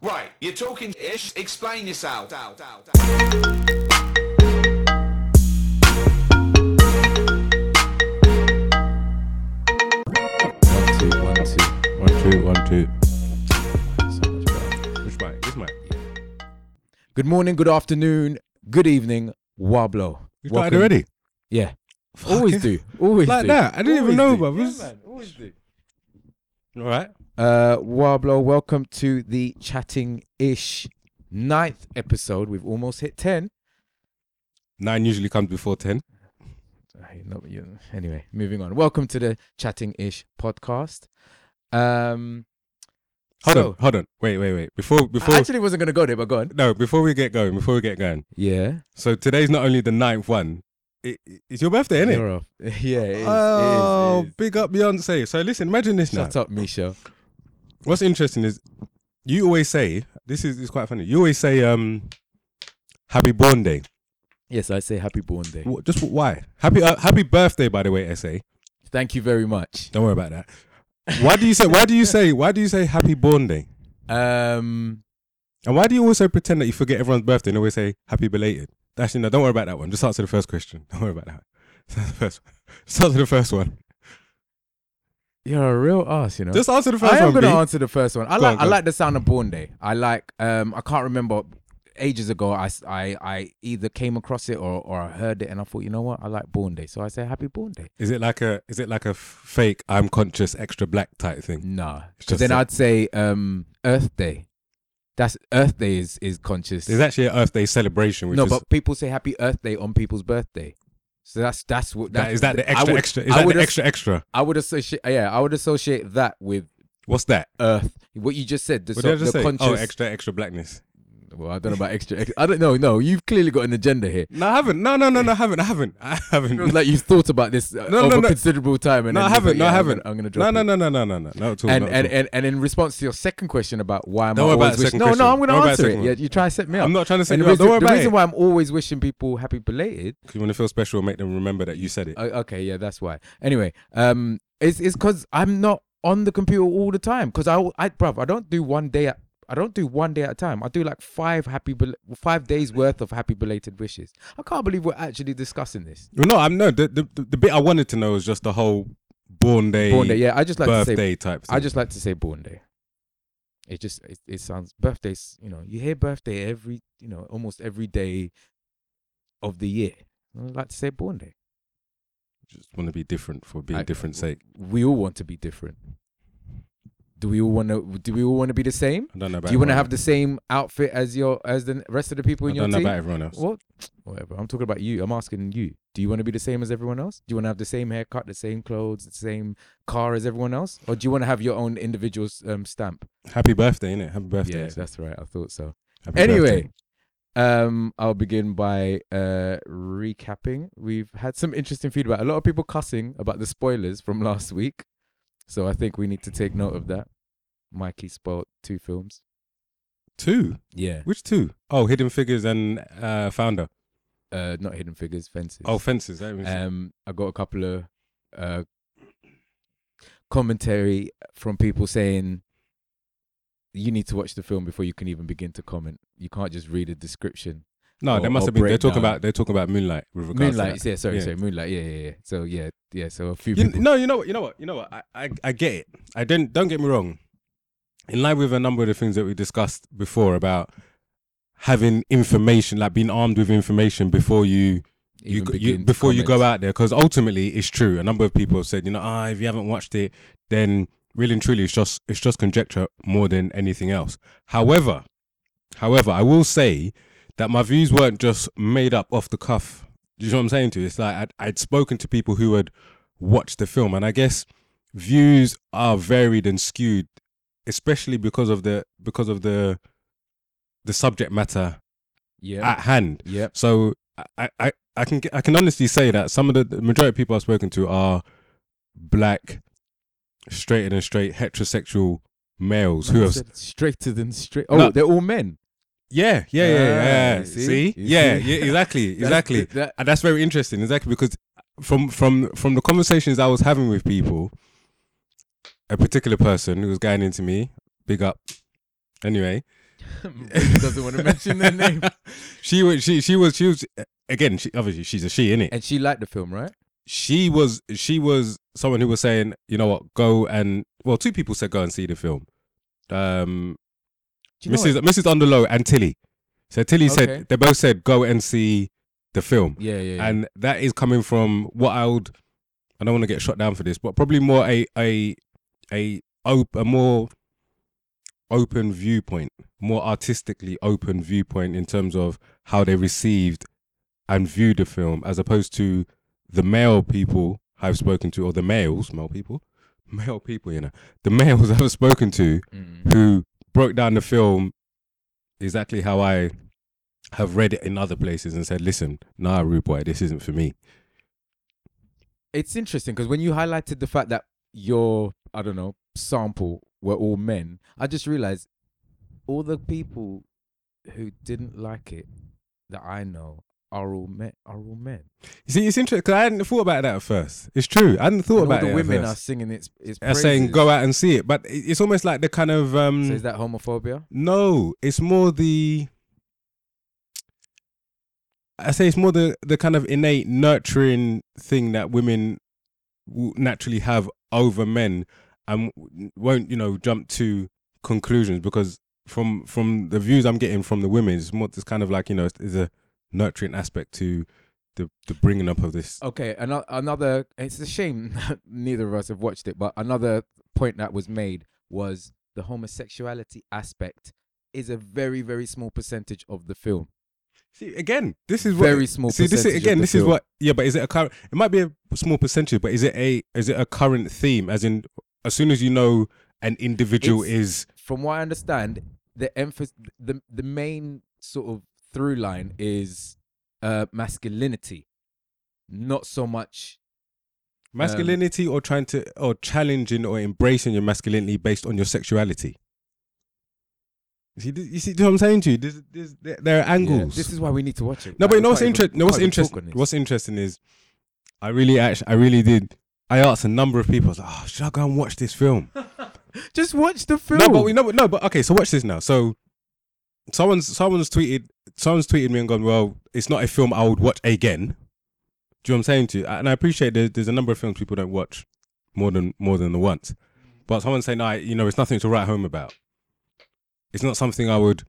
Right, you're talking ish. Explain yourself. One, two, one, two. One, two, one, two. So much better. Which mic? This mic. Good morning, good afternoon, good evening, Wablo. You started Welcome- already? Yeah. Always do. Always Like do. that? I didn't even know, do. bruv. Yeah, man, always do. All right. Uh, Wablo, welcome to the chatting ish ninth episode. We've almost hit 10. Nine usually comes before ten. Hey, no, you- Anyway, moving on. Welcome to the chatting ish podcast. Um, Hold so, on, hold on. Wait, wait, wait. Before, before, I actually wasn't going to go there, but go on. no, before we get going, before we get going. Yeah. So today's not only the ninth one. It, it's your birthday, isn't it? You're off. Yeah, it is, oh, it is, it is. big up Beyonce. So listen, imagine this now. Shut up, Misha. What's interesting is you always say this is, is quite funny. You always say um, "Happy Born Day." Yes, I say happy born day. Wh- Just why? Happy uh, Happy Birthday, by the way. Sa. Thank you very much. Don't worry about that. Why do you say? Why do you say? Why do you say Happy Born Day? Um, And why do you also pretend that you forget everyone's birthday and always say happy belated? Actually, no, don't worry about that one. Just answer the first question. Don't worry about that. Just answer the first, just answer the first one. You're a real ass, you know. Just answer the first I am one. to B. answer the first one. I Go like on, I go like the sound of Born Day. I like um I can't remember ages ago I, s- I, I either came across it or, or I heard it and I thought you know what I like Born Day so I say Happy Born Day. Is it like a is it like a fake I'm conscious extra black type thing? Nah, It's 'Cause just then a- I'd say um Earth Day. That's Earth Day is is conscious. There's actually an Earth Day celebration. Which no, is, but people say Happy Earth Day on people's birthday. So that's that's what that, that's, that the extra would- extra? Is I that the extra extra? I would associate yeah I would associate that with What's that? Earth. What you just said, the, so, just the say? Oh, conscious. Oh, extra extra blackness. Well, I don't know about extra, ex- I don't know. No, you've clearly got an agenda here. No, I haven't. No, no, no, no, I haven't. I haven't. I haven't. feels like you've thought about this uh, No, no, over no. considerable time. And No, I haven't. like, No, I yeah, I'm haven't. gonna- I'm going to drop no, it. no, no, no, no, no, no. at all, And not and, all. and and in response to your second question about why am Don't I about always wishing? No, no, I'm going to Don't answer it. Yeah, you try to set me up. I'm not trying to say and you up. Don't worry the reason why I'm always wishing people happy belated. Because you want to feel special, and make them remember that you said it. Uh, okay, yeah, that's why. Anyway, um, it's it's because I'm not on the computer all the time. Because I, I, bruv, I don't do one day at. I don't do one day at a time. I do like five happy, bel- five days worth of happy belated wishes. I can't believe we're actually discussing this. Well, no, I'm no. The, the the bit I wanted to know is just the whole born day, Born day, yeah. I just like to say birthday type. Thing. I just like to say born day. It just it, it sounds birthdays. You know, you hear birthday every you know almost every day of the year. I like to say born day. just want to be different for being I- different sake. We all want to be different. Do we all want to? Do we all want to be the same? I don't know about. Do you want to have the same outfit as your as the rest of the people in I your don't know team? about everyone else. What? Whatever. I'm talking about you. I'm asking you. Do you want to be the same as everyone else? Do you want to have the same haircut, the same clothes, the same car as everyone else, or do you want to have your own individual um, stamp? Happy birthday, innit? Happy birthday. Yeah, that's right. I thought so. Happy anyway, birthday. um, I'll begin by uh recapping. We've had some interesting feedback. A lot of people cussing about the spoilers from last week, so I think we need to take note of that. Mikey spoiled two films. two. Yeah. Which two? Oh, Hidden Figures and uh, Founder. Uh, not Hidden Figures, Fences. Oh, Fences. Um, I got a couple of uh commentary from people saying you need to watch the film before you can even begin to comment. You can't just read a description. No, or- they must have been. They're talking about. They're talking about Moonlight with regards Moonlight, to yeah, sorry, Yeah. sorry, Moonlight, yeah, yeah, yeah. So yeah, yeah. So a few. You, people. no, you know what? You know what? You know what? I, I, I get it. I didn't. Don't get me wrong. In line with a number of the things that we discussed before about having information, like being armed with information before you you, even go- begin you before you go out there because ultimately it's true a number of people have said you know ah if you haven't watched it then really and truly it's just it's just conjecture more than anything else however however i will say that my views weren't just made up off the cuff Do you know what i'm saying to you it's like I'd, I'd spoken to people who had watched the film and i guess views are varied and skewed especially because of the because of the the subject matter Yeah, at hand yeah, so I, I, I can I can honestly say that some of the, the majority of people I've spoken to are black, straighter than straight, heterosexual males who have straighter than straight. Oh, No. they're all men. Yeah yeah yeah Ah, yeah see, see? You yeah see? yeah exactly exactly that- and that's very interesting exactly because from from from the conversations I was having with people a particular person who was going into me big up anyway doesn't want to mention their name. she was she she was she was again she, obviously she's a she in it And she liked the film, right? she was she was someone who was saying you know what go and well two people said go and see the film um you know mrs what? mrs underlow and tilly so tilly Okay. said they both said go and see the film Yeah, yeah, yeah. and that is coming from what i would i don't want to get shot down for this but probably more a a a op- a more open viewpoint more artistically open viewpoint in terms of how they received and viewed the film as opposed to the male people I've spoken to or the males male people male people you know the males I've spoken to Mm. who broke down the film exactly how I have read it in other places and said listen nah rude boy this isn't for me. It's interesting because when you highlighted the fact that your I don't know sample were all men, I just realized all the people who didn't like it that I know are all men. Are all men. you see it's interesting because I hadn't thought about that at first it's true I hadn't thought And all about the it women are first. singing its its Are saying go out and see it but it- it's almost like the kind of um So is that homophobia? No, it's more the. I say it's more the the kind of innate nurturing thing that women w- naturally have over men, and w- won't you know jump to conclusions because from from the views I'm getting from the women, it's more it's kind of like you know there's a nurturing aspect to the the bringing up of this. Okay, ano- another. It's a shame neither of us have watched it, but another point that was made was the homosexuality aspect is a very very small percentage of the film. See again, this is what Very small. See, this is again. This is what. Yeah, but is it a current? It might be a small percentage, but is it a is it a current theme? As in, as soon as you know an individual It's- is from what I understand, the emphasis, the the main sort of through line is uh masculinity, not so much. masculinity or trying to or challenging or embracing your masculinity based on your sexuality. You see, you see what I'm saying to you? There's, there's, there, are Yeah, angles. this is why we need to watch it. no, Like, but you know what's interesting? No, what's can't even talk interesting? What's interesting is, I really actually, I really did. I asked a number of people. I was like, "Oh, should I go and watch this film?" Just watch the film. No, but we know. No, but okay. So watch this now. So someone's someone's tweeted someone's tweeted me and gone, well, it's not a film I would watch again. Do you know what I'm saying to you? And I appreciate there's, there's a number of films people don't watch more than more than the once. But someone's saying, no, I- you know, it's nothing to write home about. It's not something I would.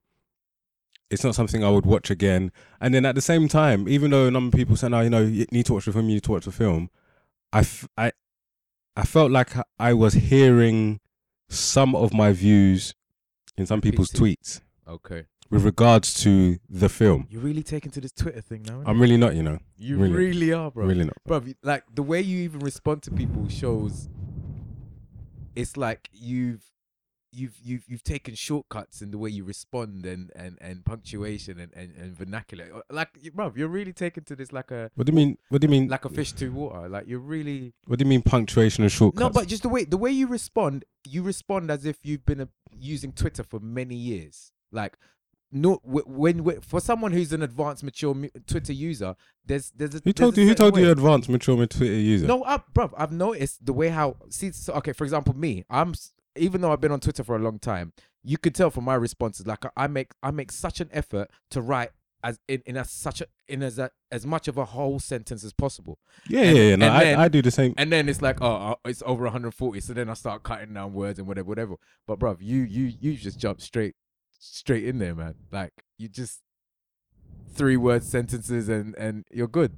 It's not something I would watch again. And then at the same time, even though a number of people say, no, you know, you need to watch the film, you need to watch the film. I, f- I, I felt like I was hearing some of my views in some people's tweets Okay. with regards to the film. You're really taking to this Twitter thing now. I'm really not, you know, you really- really, are, bro. really not. bro. Like the way you even respond to people shows. It's like you've, you've, you've, you've taken shortcuts in the way you respond and and and punctuation and and, and vernacular. Uh, Like, bro, you're really taking to this like a What do you mean? What do you mean? like a fish to water. Like you're really what do you mean punctuation and shortcuts? no, but just the way the way you respond, you respond as if you've been uh using Twitter for many years. Like, no, when, when for someone who's an advanced, mature Twitter user, there's there's a who told you? Who told you way. you're advanced, mature Twitter user? No, up, bruv. I've noticed the way how see. So, okay, for example, me, I'm even though I've been on Twitter for a long time, you could tell from my responses. Like I, make I make such an effort to write as in in as such a in as a, as much of a whole sentence as possible. Yeah, And- yeah, yeah. No, I, then- I do the same. And then it's like, oh, uh, it's over 140. So then I start cutting down words and whatever, whatever. But bruv, you you you just jump straight straight in there, man. Like you just three word sentences and and you're good.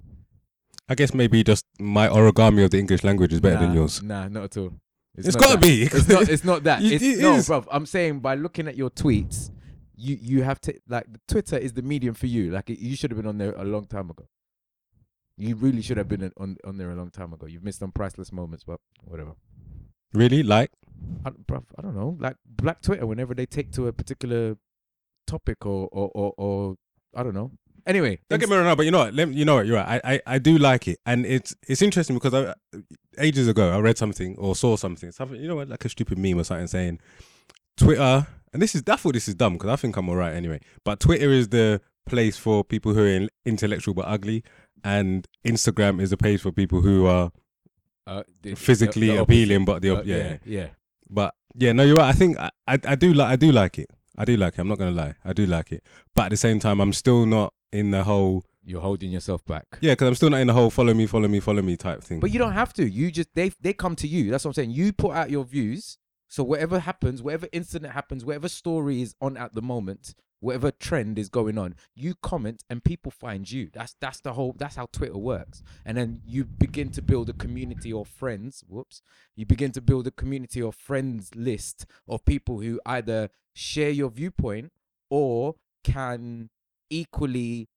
I guess maybe just my origami of the English language is better than yours. Nah, not at all. It's not gotta that. be. It's not. It's not that. It- It's, it no, bruv. I'm saying by looking at your tweets, you you have to like Twitter is the medium for you. Like you should have been on there a long time ago. You really should have been on on there a long time ago. You've missed on priceless moments, but whatever. Really? Like? I, bruv, I don't know. Like Black Twitter, whenever they take to a particular topic or or or, or I don't know. Anyway, Don't get me wrong, but you know what? Let me, you know what? You're right. I, I, I do like it, and it's it's interesting because I, ages ago I read something or saw something, something you know what, like a stupid meme or something saying Twitter, and this is I thought this is dumb because I think I'm alright anyway. But Twitter is the place for people who are in, intellectual but ugly, and Instagram is the place for people who are uh, the- the- physically the opposite. appealing, but the Uh, yeah. yeah, yeah. But yeah, no, you're right. I think I, I, I do like I do like it. I do like it. I'm not gonna lie. I do like it. But at the same time, I'm still not in the whole You're holding yourself back. yeah, because I'm still not in the whole follow me, follow me, follow me type thing. But you don't have to. You just they they come to you. That's what I'm saying. You put out your views. So whatever happens, whatever incident happens, whatever story is on at the moment, whatever trend is going on, you comment and people find you. That's that's the whole that's how Twitter works. And then you begin to build a community of friends. Whoops. You begin to build a community of friends list of people who either share your viewpoint or can equally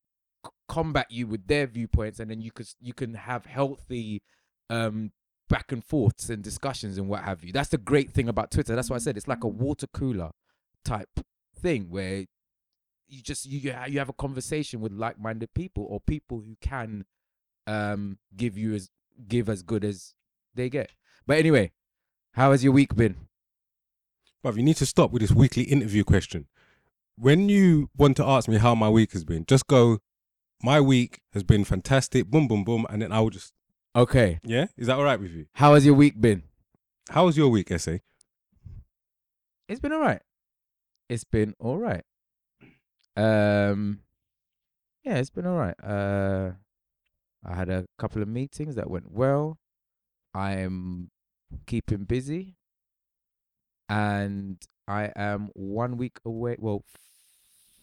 combat you with their viewpoints and then you could you can have healthy um back and forths and discussions and what have you. That's the great thing about Twitter. That's why I said it's like a water cooler type thing where you just you you have a conversation with like-minded people or people who can um give you as give as good as they get. But anyway, how has your week been? But you need to stop with this weekly interview question. When you want to ask me how my week has been, just go, my week has been fantastic, boom, boom, boom, and then I will just, Okay. yeah? Is that all right with you? How has your week been? How was your week, Essay? It's been all right. It's been all right. Um, yeah, it's been all right. Uh, I had a couple of meetings that went well. I am keeping busy, and I am one week away. Well,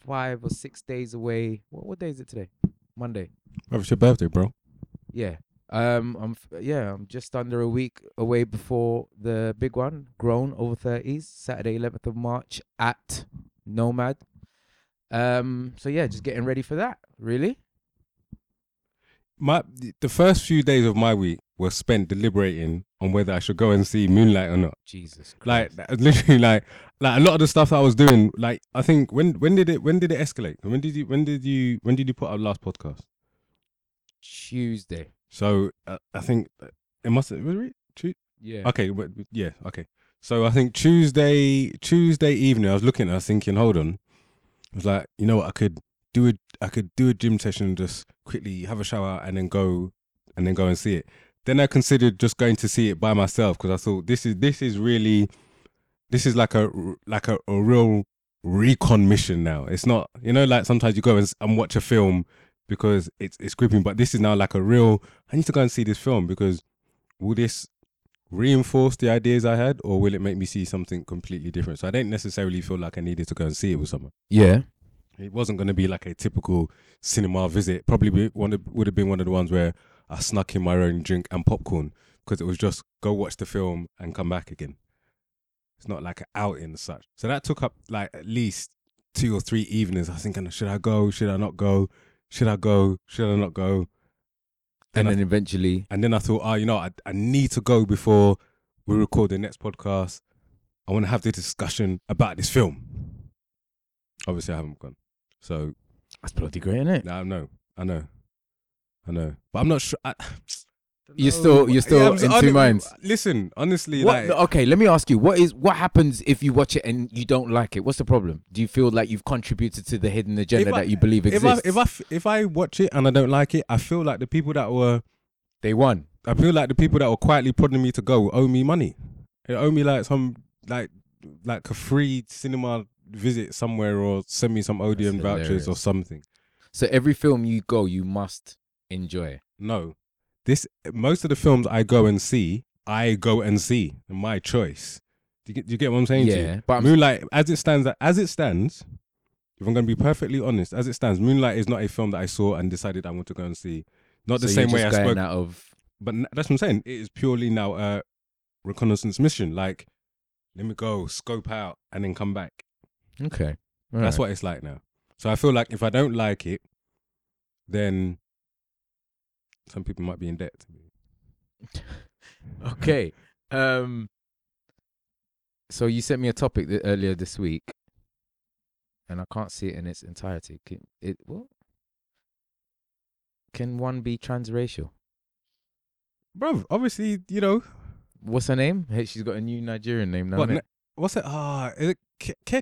five or six days away. What what day is it today? Monday. Oh, it's your birthday, bro. Yeah. Um. I'm. f- Yeah. I'm just under a week away before the big one. Grown over thirties. Saturday, eleventh of March at Nomad. Um. So yeah, just getting ready for that. Really. My the first few days of my week were spent deliberating on whether I should go and see Moonlight or not. Jesus. Christ. Like literally, like like a lot of the stuff that I was doing. Like I think when when did it when did it escalate? When did you when did you when did you put out last podcast? Tuesday. So uh, I think uh, it must have was it Tu- Yeah. Okay, but yeah, okay. So I think Tuesday Tuesday evening, I was looking, I was thinking, hold on. I was like, you know what, I could do a I could do a gym session just quickly have a shower and then go and then go and see it. Then I considered just going to see it by myself because I thought this is this is really this is like a like a, a real recon mission now. It's not you know like sometimes you go and, and watch a film because it's it's gripping, but this is now like a real. I need to go and see this film because will this reinforce the ideas I had, or will it make me see something completely different? So I didn't necessarily feel like I needed to go and see it with someone. Yeah. It wasn't going to be like a typical cinema visit. Probably be one of, would have been one of the ones where I snuck in my own drink and popcorn because it was just go watch the film and come back again. It's not like an outing as such. So that took up like at least two or three evenings. I was thinking, should I go? Should I not go? Should I go? Should I not go? And Then I- eventually. And then I thought, oh, you know, I, I need to go before we record the next podcast. I want to have the discussion about this film. Obviously, I haven't gone. So That's bloody great, isn't it? I know, I know, I know, but I'm not sure. I, You're still- you're still I'm- in hon- two minds. Listen, honestly, What, like okay, let me ask you. What is what happens if you watch it and you don't like it? What's the problem? Do you feel like you've contributed to the hidden agenda I- that you believe if exists? I if I f- if I watch it and I don't like it, I feel like the people that were they won. I feel like the people that were quietly prodding me to go owe me money. They owe me like some like like a free cinema visit somewhere or send me some Odeon vouchers or something. So every film you go, you must enjoy. No, this most of the films I go and see, I go and see. My choice. Do you get, do you get what I'm saying? Yeah, but Moonlight, as it stands, as it stands, if I'm going to be perfectly honest, as it stands, Moonlight is not a film that I saw and decided I want to go and see. Not the so same you're way I spoke, out of but that's what I'm saying. It is purely now a reconnaissance mission. Like, let me go, scope out, and then come back. okay. That's what it's like now. So I feel like if I don't like it, then some people might be in debt to me. Okay. Um. So you sent me a topic th- earlier this week, and I can't see it in its entirety. Can it? What? Can one be transracial? Bro, obviously, you know, What's her name? Hey, she's got a new Nigerian name now. what, innit? ne- what's it? Ah, is it Ke- Ke-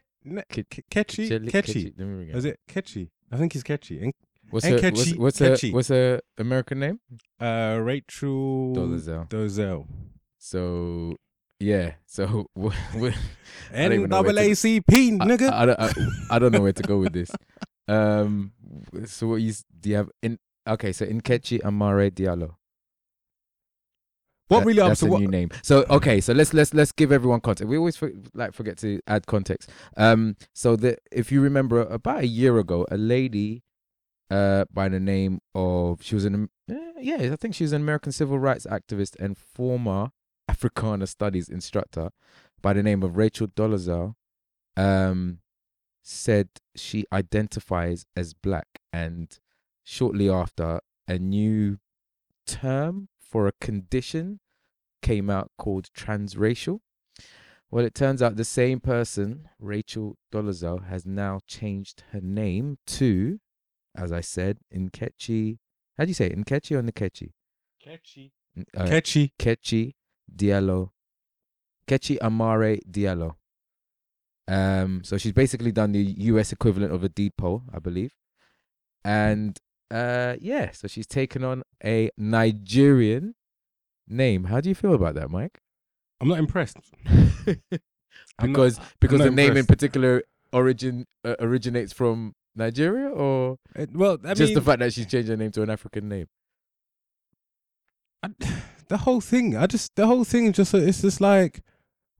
Ke- Ke- Kechi? Kechi. Let me bring it Is it Kechi? I think it's Kechi. And, What's and her, what's, catchy- what's her catchy. what's her American name? Uh, Rachel Dolezal. Dozel. So Yeah. So we I don't even know where to- NAACP, I, nigga. I, I, don't- I, I don't know where to go with this. Um. So what you do you have in? Okay. So Nkechi Amare Diallo. what That- really up that's to a what? new name. So okay, so let's let's let's give everyone context. We always for, like forget to add context. Um, so the if you remember about a year ago, a lady, uh, by the name of she was an eh, yeah, I think she was an American civil rights activist and former Africana studies instructor, by the name of Rachel Dolezal, um, said she identifies as black, and shortly after, a new term for a condition came out called transracial. Well, it turns out the same person, Rachel Dolezal, has now changed her name to, as I said, Nkechi. How do you say it? Nkechi or Nkechi? Catchy. N- Uh, Catchy. Kechi Diallo. Kechi Amare Diallo. Um, so she's basically done the US equivalent of a deed poll, I believe. And uh yeah, so she's taken on a Nigerian name. How do you feel about that, Mike? I'm not impressed. I'm not- because because not the name in particular origin uh, originates from Nigeria or Uh, well, I just mean, the fact that she's changed her name to an African name. I, the whole thing. I just the whole thing. is Just it's just like,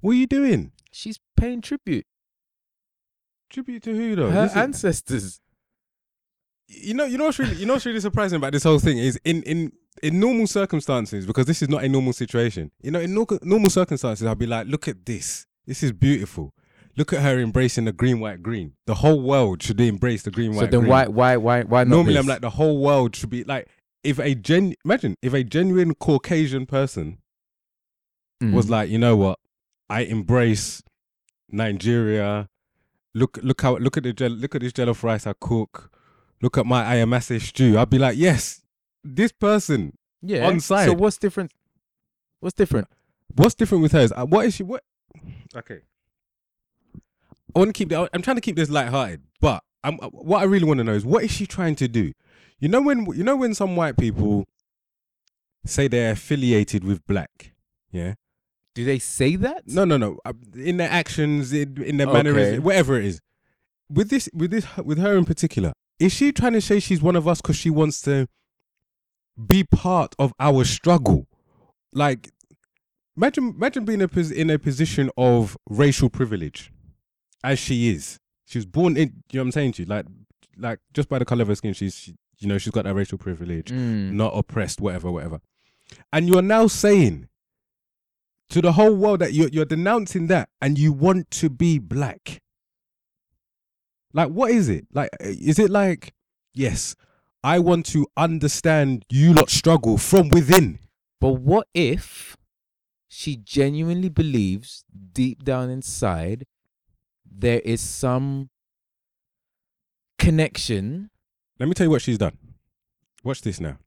what are you doing? She's paying tribute. Tribute to who though? Her This is- ancestors. you know, you know what's really, you know what's really surprising about this whole thing is in in in normal circumstances because this is not a normal situation. You know, in nor- normal circumstances, I'd be like, look at this. This is beautiful. Look at her embracing the green, white, green. The whole world should embrace the green, white. So white, then green. why why why why not? Normally, I'm like the whole world should be like if a gen imagine if a genuine Caucasian person was Mhm. like, you know what, I embrace Nigeria. Look, look how look at the jell- look at this jollof rice I cook. Look at my ayamase stew. I'd be like, yes, this person. yeah. on site. So what's different? What's different? What's different with hers? Uh, what is she? What? Okay. I want to keep. The, I'm trying to keep this light-hearted, but I'm, what I really want to know is what is she trying to do? You know when you know when some white people say they're affiliated with black, yeah. Do they say that? No, no, no. Uh, In their actions, in, in their Okay. mannerisms, whatever it is. With this, with this, with her in particular, is she trying to say she's one of us because she wants to be part of our struggle? Like, imagine, imagine being a, in a position of racial privilege, as she is. She was born in. You know what I'm saying to you? Like, like just by the color of her skin, she's, she, you know, she's got that racial privilege Mm. not oppressed, whatever, whatever. And you're now saying to the whole world that you're, you're denouncing that and you want to be black. Like, what is it? Like, is it like, yes, I want to understand you lot struggle from within? But what if she genuinely believes deep down inside there is some connection? Let me tell you what she's done. Watch this now.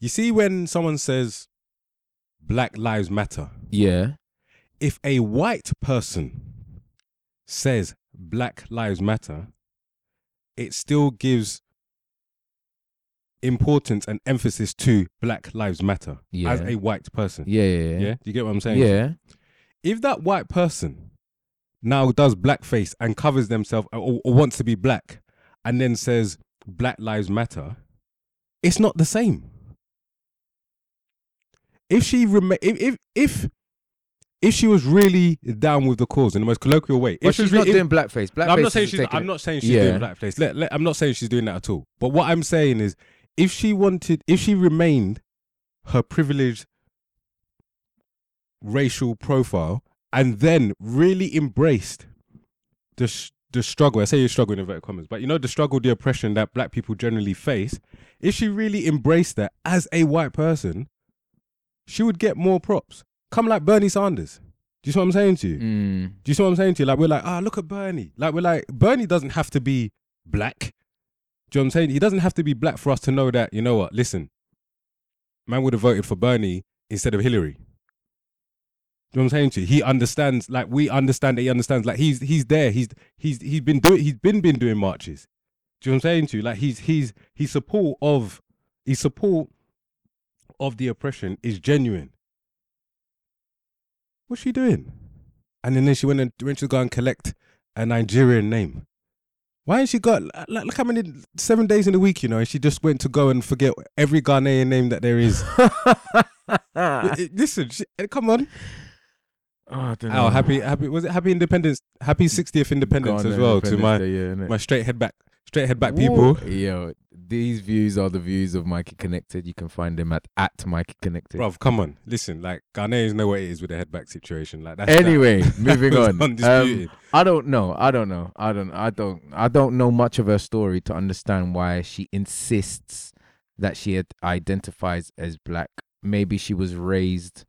You see, when someone says Black Lives Matter, Yeah. if a white person says Black Lives Matter, it still gives importance and emphasis to Black Lives Matter as a white person. Yeah. Yeah. Yeah, Yeah. do you get what I'm saying? yeah. If that white person now does blackface and covers themselves uh, or, or wants to be black and then says Black Lives Matter, it's not the same. If she rema- if if if if she was really down with the cause in the most colloquial way, if she she's was not really, doing blackface. Blackface. I'm not saying she's. I'm not saying she's Yeah. doing blackface. Let, let, I'm not saying she's doing that at all. But what I'm saying is, if she wanted, if she remained her privileged racial profile and then really embraced the sh- the struggle. I say you're struggling in inverted commas, but you know the struggle, the oppression that black people generally face. If she really embraced that as a white person, she would get more props. Come like Bernie Sanders. Do you see what I'm saying to you? Mm. Do you see what I'm saying to you? Like we're like, ah, look at Bernie. Like we're like, Bernie doesn't have to be black. Do you know what I'm saying? He doesn't have to be black for us to know that, you know what, listen, man would have voted for Bernie instead of Hillary. Do you know what I'm saying to you? He understands, like we understand that he understands. Like he's he's there. He's he's he's been doing he's been been doing marches. Do you know what I'm saying to you? Like he's he's his support of his support of the oppression is genuine. what's she doing? And then she went and went to go and collect a Nigerian name. Why has she got like look how many seven days in a week, you know, and she just went to go and forget every Ghanaian name that there is. Listen, she, eh, come on. Oh, I don't Oh, happy, happy. Was it happy Independence? Happy 60th Independence as well to my my straight head back, straight head back people. Yo, these views are the views of Mikey Connected. You can find them at at Mikey Connected. Bruv, come on, listen. Like Ghanaians know what it is with the head back situation. Like that's that- Anyway, moving was on. Um. I don't know. I don't know. I don't. I don't. I don't know much of her story to understand why she insists that she ad- identifies as black. Maybe she was raised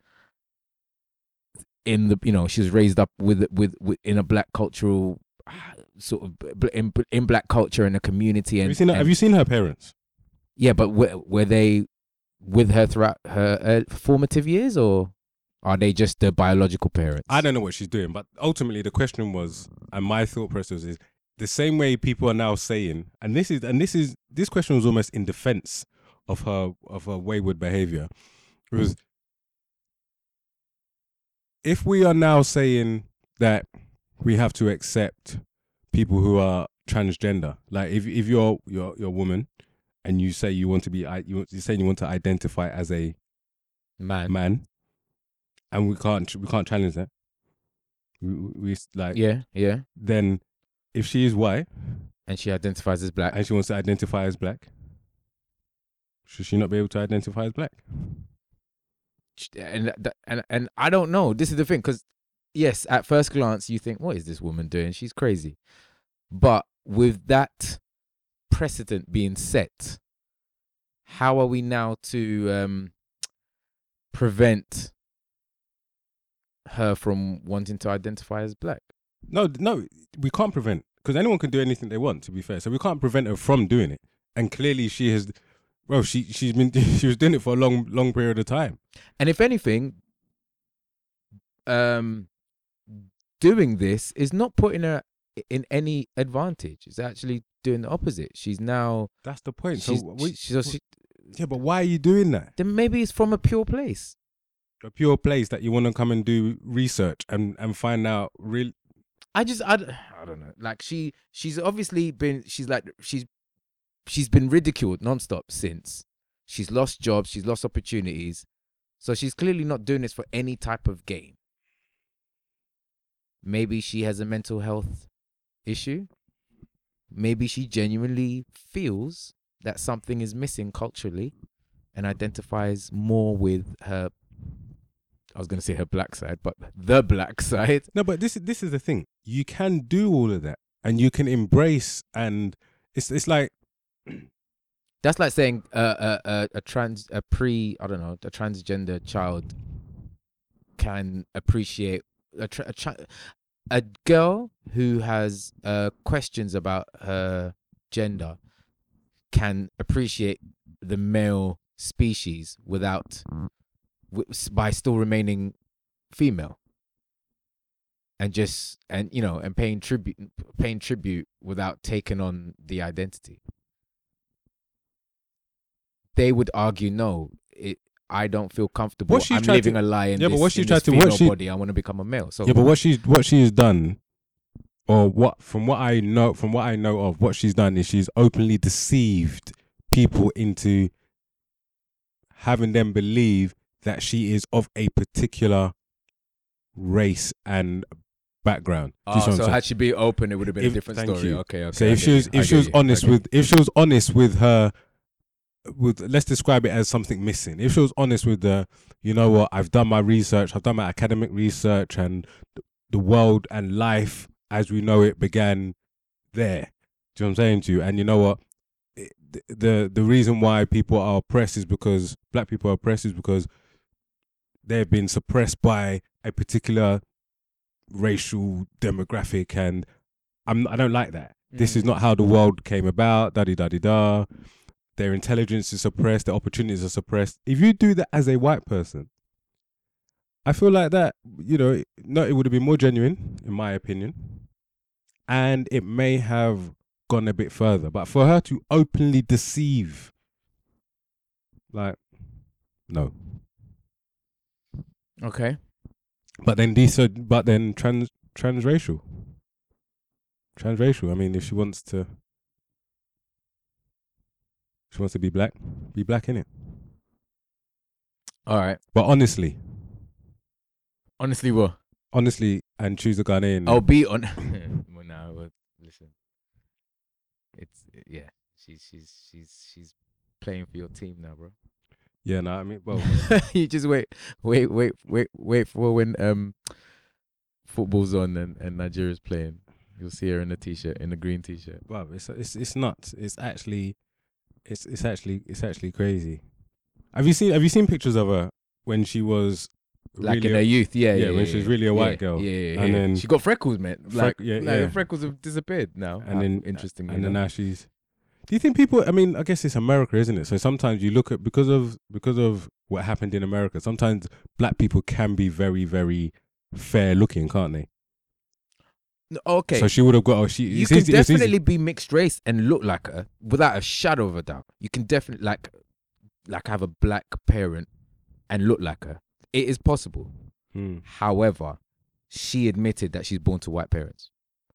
in the. You know, she was raised up with with, with in a black cultural sort of in in black culture in a community. And have you seen? Her, and- have you seen her parents? Yeah, but were, were they with her throughout her uh, formative years, or are they just the biological parents? I don't know what she's doing, but ultimately the question was, and my thought process is the same way people are now saying, and this is, and this is, this question was almost in defense of her of her wayward behavior. It was if we are now saying that we have to accept people who are transgender, like if if you're you're you're a woman and you say you want to be i- you you say you want to identify as a man. man, and we can't we can't challenge that. We we like Yeah, yeah. then if she is white And she identifies as black. and she wants to identify as black, should she not be able to identify as black? And and and I don't know. This is the thing, because yes, at first glance you think, what is this woman doing? She's crazy. But with that precedent being set, how are we now to um, prevent her from wanting to identify as black? No, no, we can't prevent because anyone can do anything they want. To be fair, so we can't prevent her from doing it. And clearly, she has. Well, she she's been she was doing it for a long long period of time. And if anything, um, doing this is not putting her in any advantage. It's actually doing the opposite. She's now That's the point. So she's, we, she- so she, yeah, but why are you doing that? then maybe it's from a pure place. A pure place that you want to come and do research and and find out real. I just I, I don't know. Like she she's obviously been she's like she's she's been ridiculed nonstop since. She's lost jobs, she's lost opportunities. So she's clearly not doing this for any type of gain. Maybe she has a mental health issue. Maybe she genuinely feels that something is missing culturally and identifies more with her I was going to say her black side, but the black side. No, but this is this is the thing. You can do all of that, and you can embrace, and it's it's like That's like saying uh, a, a trans a pre I don't know a transgender child can appreciate a tra- a, tra- a girl who has uh questions about her gender can appreciate the male species without by still remaining female. And just and you know and paying tribute paying tribute without taking on the identity they would argue no it I don't feel comfortable. What she's I'm tried living to- a lie in Yeah, but this, what she's in tried this to- what female she- body. I want to become a male. So yeah, but what she's what she's done, or what from what I know from what I know of, what she's done is she's openly deceived people into having them believe that she is of a particular race and background. Do you Oh, see what I'm so saying? had she been open, it would have been If- a different thank story. you. Okay, okay. So I if get she was you, I if she get was you, I honest get with if she was honest with her with let's describe it as something missing. If she was honest with the you know what, I've done my research, I've done my academic research and the world and life as we know it began there. Do you know what I'm saying to you? And you know what? It- the- the reason why people are oppressed is because black people are oppressed is because they've been suppressed by a particular racial demographic and I'm I don't like that. This is Mm. not how the world came about, da di da di da. Their intelligence is suppressed, their opportunities are suppressed. If you do that as a white person, I feel like that, you know, no, it would have been more genuine, in my opinion. And it may have gone a bit further. But for her to openly deceive, like, no. Okay. But then these, are- uh, but then trans transracial, transracial. I mean, if she wants to, she wants to be black, be black in it. All right. But honestly, Honestly, what? honestly, and choose a Ghanaian. I'll be on. well, no, well, listen. It's yeah. She's she's she's she's playing for your team now, bro. yeah, no, I mean, well, you just wait, wait, wait, wait, wait for when um football's on and and Nigeria's playing. You'll see her in a t-shirt, in a green t-shirt. well, it's it's it's nuts. It's actually, it's it's actually it's actually crazy. Have you seen Have you seen pictures of her when she was Like really in her youth, yeah, yeah, yeah. when she was really a white yeah, girl. Yeah, yeah, And then- she got freckles, man. Freck- Like, yeah, no, yeah. the freckles have disappeared now. and then interestingly, and then now she's. Do you think people? I mean, I guess it's America, isn't it? So sometimes you look at because of because of what happened in America. Sometimes black people can be very very fair looking, can't they? Okay. So she would have got. Oh, she. you can easy. definitely be mixed race and look like her without a shadow of a doubt. You can definitely like like have a black parent and look like her. It is possible. Hmm. However, she admitted that she's born to white parents.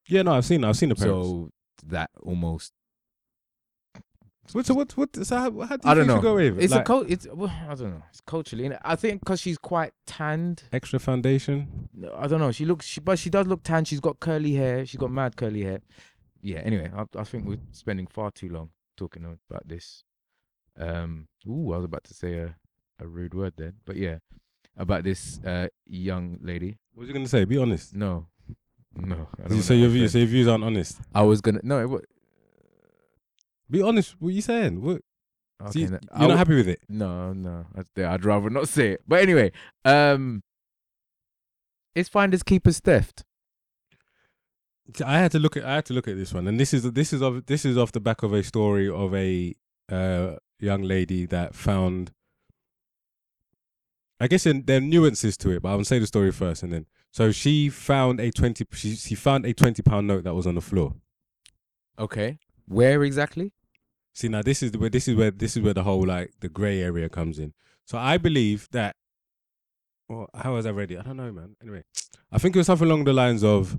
Yeah, no, I've seen. I've seen the parents. So that almost So what? So what? so how, how do you I don't know. away with it? It's Like, a cult. It's well, I don't know. It's culturally. innit? I think because she's quite tanned. extra foundation. No, I don't know. She looks. She but she does look tan. She's got curly hair. She's got mad curly hair. Yeah. Anyway, I, I think we're spending far too long talking about this. Um. Ooh, I was about to say a a rude word then, but yeah, about this uh young lady. What was you gonna say? Be honest. No, no. I You don't say wanna your views. offend- So your views aren't honest. I was gonna no. It, wa- Be honest. What are you saying? What? so you, no, you're I not happy with it? No, no. I'd, I'd rather not say it. But anyway, um, is finders keepers theft? I had to look at. I had to look at this one, and this is this is of this is off the back of a story of a uh, young lady that found. I guess in, there are nuances to it, but I'll say the story first, and then so she found a twenty. She she found a twenty pound note that was on the floor. Okay. Where exactly? See now this is where this is where this is where the whole like the grey area comes in. So I believe that well, how was I ready? I don't know, man. Anyway, I think it was something along the lines of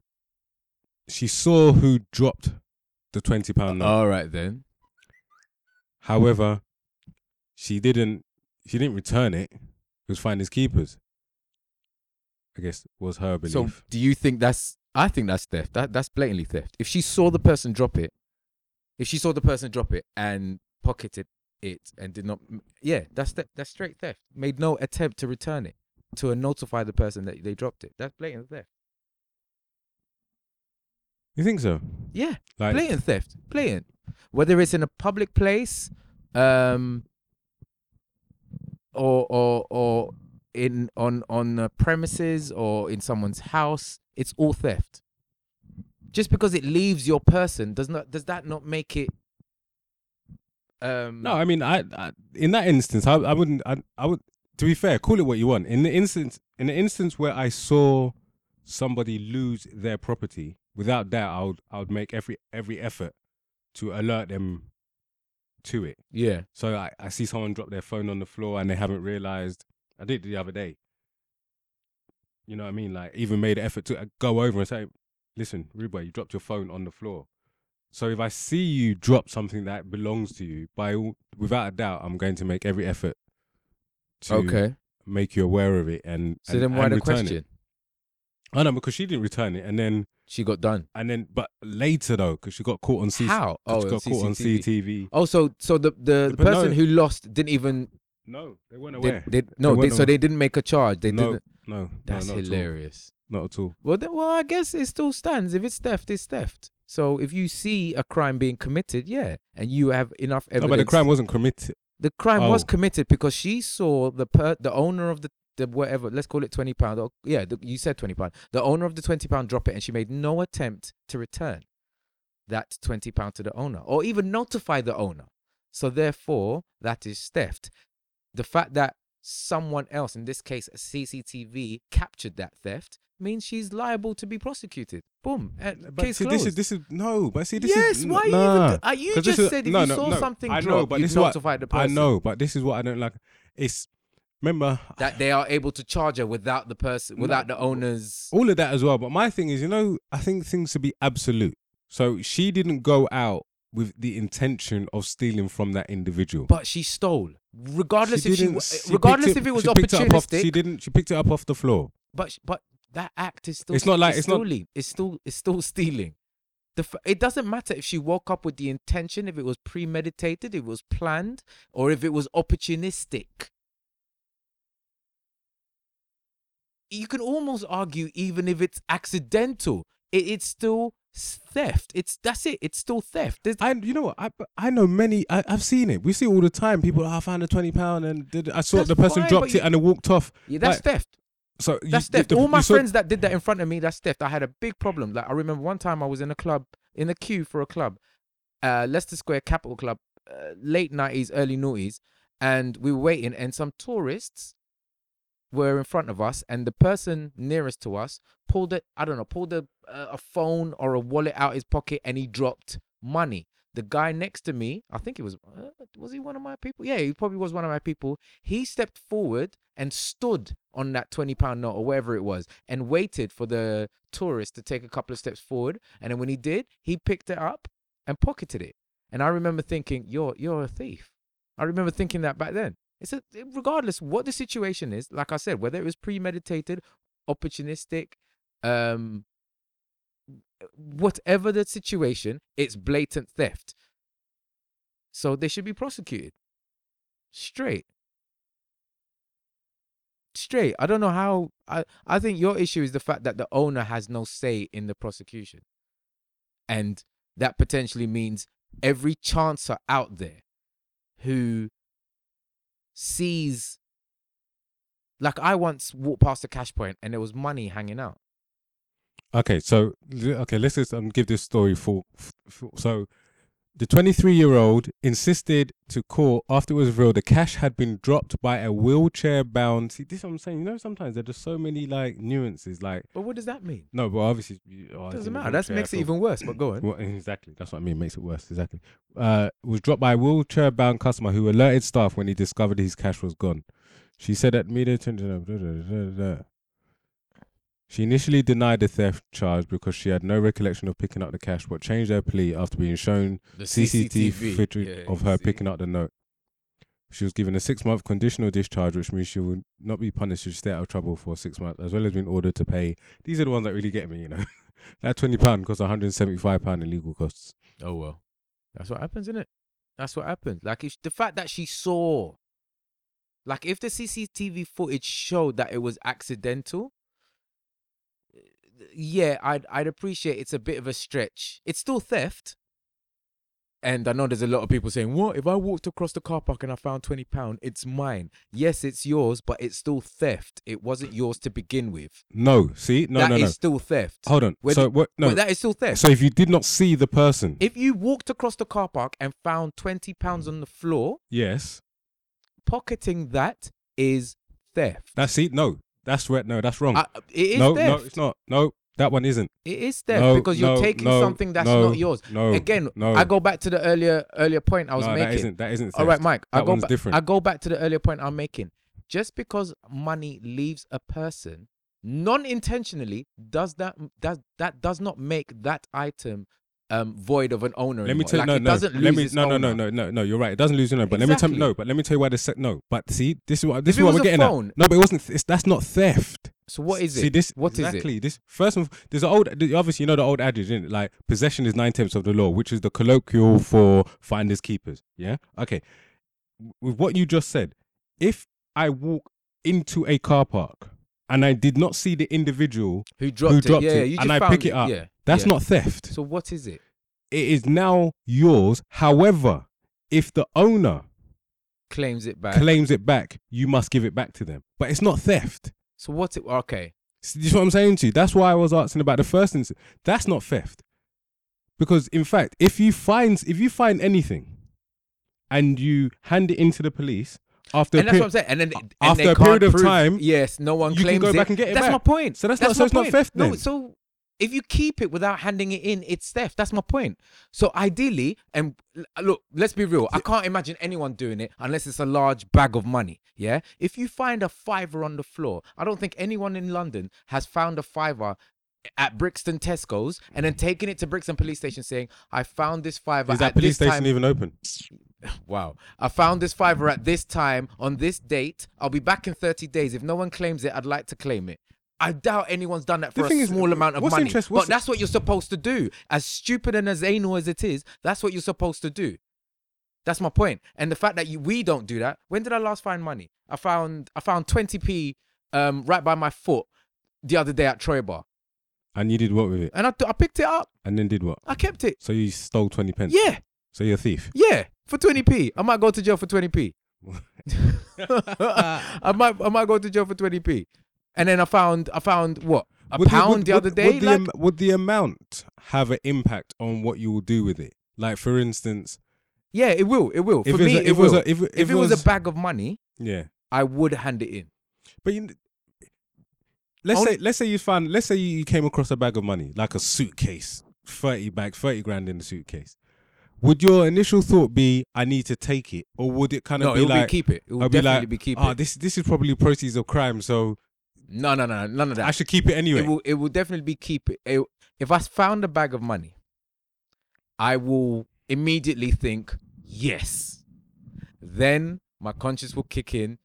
she saw who dropped the twenty pound note. All right then. However, she didn't she didn't return it. It was finders keepers. I guess was her belief. So do you think that's? I think that's theft. That that's blatantly theft. If she saw the person drop it, if she saw the person drop it and pocketed it and did not, yeah, that's theft. That's straight theft. Made no attempt to return it to notify the person that they dropped it. That's blatant theft. you think so? Yeah, Like blatant theft. Blatant. Whether it's in a public place, um, or or or in on on premises or in someone's house, it's all theft. Just because it leaves your person does not does that not make it? Um, No, I mean, I, I in that instance, I, I wouldn't. I, I would. To be fair, call it what you want. In the instance, in the instance where I saw somebody lose their property, without doubt, I would. I would make every every effort to alert them to it. Yeah. So I, I see someone drop their phone on the floor and they haven't realized. I did the other day. You know what I mean? Like even made an effort to uh, go over and say, "Listen, Ruba, you dropped your phone on the floor." So if I see you drop something that belongs to you, by all, without a doubt, I'm going to make every effort to Okay. make you aware of it. And So and- then why and the question? It. I know because she didn't return it, and then She got done. and then but later though, because she got caught on CCTV. How? Oh, she got caught on CCTV. CCTV. Oh, so so the the, the But no- person who lost didn't even No, they weren't aware. did, did no they, so aware. they didn't make a charge. They no, didn't. No, That's no, not at hilarious. Not at all. Well, well, I guess it still stands. If it's theft, it's theft. So if you see a crime being committed, yeah, and you have enough No, evidence, but the crime wasn't committed. the crime was Oh. committed because she saw the per, the owner of the, the whatever, let's call it twenty pound. Or, yeah, the, you said twenty pound. The owner of the twenty pound drop it, and she made no attempt to return that twenty pound to the owner, or even notify the owner. So therefore, that is theft. The fact that someone else, in this case, a CCTV, captured that theft means she's liable to be prosecuted. Boom. Uh, But case see, closed. this is this is no. But see, this yes, is why you nah. even? Uh, you 'Cause just is- said if no, you no, saw no. something I drop, know, but this is what- notify the I know, but this is what I don't like. It's remember that they are able to charge her without the person, without the owner's. all of that as well. But my thing is, you know, I think things should be absolute. So she didn't go out with the intention of stealing from that individual. But she stole, regardless if she, she regardless if it was she picked up off- opportunistic. she didn't. She picked it up off the floor. But but that act is still. It's not like- it's, not- stealing. It's still it's still stealing. The f- it doesn't matter if she woke up with the intention, if it was premeditated, if it was planned, or if it was opportunistic. You can almost argue even if it's accidental, it, it's still theft. It's that's it. It's still theft. There's, I, you know what? I, I know many. I, I've seen it. We see it all the time. People, oh, I found a twenty pound, and did, I saw the person fine, dropped but it you- and it walked off. yeah, that's Like, theft. So you- That's the- theft. the- All my friends that did that in front of me, that's theft. I had a big problem. Like I remember one time I was in a club, in a queue for a club, uh, Leicester Square Capital Club, uh, late nineties, early noughties, and we were waiting, and some tourists were in front of us, and the person nearest to us pulled it. I don't know, pulled a a phone or a wallet out his pocket, and he dropped money. The guy next to me, I think it was, uh, was he one of my people? Yeah, he probably was one of my people. He stepped forward and stood on that 20 pound note or whatever it was and waited for the tourist to take a couple of steps forward. And then when he did, he picked it up and pocketed it. And I remember thinking, you're, you're a thief. I remember thinking that back then. It's a, regardless what the situation is, like I said, whether it was premeditated, opportunistic, um, whatever the situation, it's blatant theft. So they should be prosecuted. Straight. Straight. I don't know how I, I think your issue is the fact that the owner has no say in the prosecution. And that potentially means every chancer out there who sees like I once walked past a cash point and there was money hanging out. Okay, so okay, let's just um, give this story for, full so, the 23 year old insisted to court after it was revealed the cash had been dropped by a wheelchair bound. See, this is what I'm saying. You know, sometimes there are just so many like nuances. Like, But what does that mean? no, but obviously, you- oh, Doesn't matter. That wheelchair, makes it even worse. But go on. Well, exactly. That's what I mean. Makes it worse. Exactly. Uh, was dropped by a wheelchair bound customer who alerted staff when he discovered his cash was gone. She said at media attention. She initially denied the theft charge because she had no recollection of picking up the cash, but changed her plea after being shown The CCTV footage Yeah, of her see. picking up the note. She was given a six month conditional discharge, which means she will not be punished should she stay out of trouble for six months, as well as being ordered to pay. These are the ones that really get me, you know. that twenty pound costs one hundred and seventy five pound in legal costs. Oh well, that's what happens, isn't it? That's what happens. Like if the fact that she saw, like if the CCTV footage showed that it was accidental, yeah, I'd I'd appreciate it's a bit of a stretch. It's still theft. And I know there's a lot of people saying, "What if I walked across the car park and I found twenty pound? It's mine." Yes, it's yours, but it's still theft. It wasn't yours to begin with. No, see, no, That no, is no. still theft. Hold on. Whether- so what? No. That is still theft. so if you did not see the person, If you walked across the car park and found 20 pounds on the floor, yes, pocketing that is theft. that's see. No, that's where. No, that's wrong. Uh, it is no, theft. no, it's not. No, that one isn't. It is theft No, because you're no, taking no, something that's no, not yours. No, Again, no. I go back to the earlier earlier point I was making. that isn't. That isn't. All right, theft. Mike. I That go one's back. different. I go back to the earlier point I'm making. Just because money leaves a person non-intentionally, does that does that does not make that item um void of an owner? Let me tell you. Like, no, it no. doesn't Let lose me. No, no, no, no, no, no. You're right. It doesn't lose your owner. But let me tell. Exactly. No, but let me tell you why this. se- No, but see, this is what this If is what we're getting phone- at. No, but it wasn't. It's, that's not theft. So what is it? See it? this? What is it? exactly this? First of there's an old. Obviously, you know the old adage, isn't it? Like possession is nine tenths of the law, which is the colloquial for finders keepers. Yeah. Okay. With what you just said, if I walk into a car park and I did not see the individual, Who dropped, dropped it? Yeah, it, you and I pick it up, Yeah, that's yeah. not theft. So what is it? it is now yours. However, if the owner Claims it back. claims it back, you must give it back to them. But it's not theft. so what's it? Okay. See, this is what I'm saying to you. That's why I was asking about the first instance. That's not theft. Because in fact, if you find if you find anything and you hand it into the police after and a that's peri- what I'm saying. And then and after they a period can't of prove- time, yes, no one you can claims go it. back and get it That's back. my point. So that's That's not- so my it's not point. theft No, then. so if you keep it without handing it in, it's theft. That's my point. So ideally, and look, let's be real. I can't imagine anyone doing it unless it's a large bag of money. Yeah. If you find a fiver on the floor, I don't think anyone in London has found a fiver at Brixton Tesco's and then taking it to Brixton police station saying, "I found this fiver Is that at police station time." even open? Wow. I found this fiver at this time on this date. I'll be back in 30 days. If no one claims it, I'd like to claim it. I doubt anyone's done that The for a thing is, small amount of money. interest- but that's what you're supposed to do. As stupid and as anal as it is, that's what you're supposed to do. That's my point. And the fact that you, we don't do that. When did I last find money? I found I found 20p um, right by my foot the other day at Troy Bar, And you did what with it? and I, I picked it up. And then did what? I kept it. So you stole twenty pence. Yeah, So you're a thief. yeah, for 20p. I might go to jail for 20p. I might I might go to jail for 20p. And then I found I found what? A Would pound would- the other would- day? Would the, like- am- would the amount have an impact on what you will do with it? Like for instance, yeah, it will. It will. For me, a, it if it was will. a, if, if, it was, a bag of money, yeah, I would hand it in. but you, let's Only- say let's say you found let's say you came across a bag of money like a suitcase, thirty bag, thirty grand in the suitcase. Would your initial thought be I need to take it, or would it kind of No, be like be keep it. It will I'll be definitely like, be keep oh, it. this this is probably proceeds of crime, so No, no, no, none of that. I should keep it anyway. It will it will definitely be keep it. It- If I found a bag of money, I will immediately think yes. Then my conscience will kick in.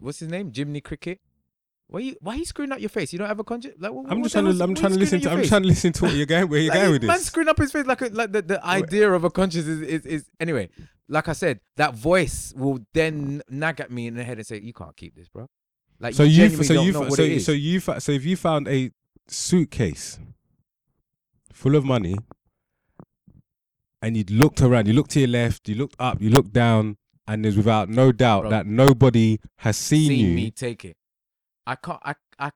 What's his name? Jiminy Cricket. Why you why you screwing up your face? You don't have a conscience. Like, what, I'm what just trying to I'm trying to listen to I'm face? trying to listen to what you're going where you're Like, going with this. man screwing up his face like a, like the, the idea of a conscience is, is is anyway. Like I said, that voice will then nag at me in the head and say, "You can't keep this, bro." Like So you, you so you know so so you so if you found a suitcase full of money and you looked around, you looked to your left, you looked up, you looked down, and there's without no doubt Bro. that nobody has seen, seen you. me take it. I can't. I. I.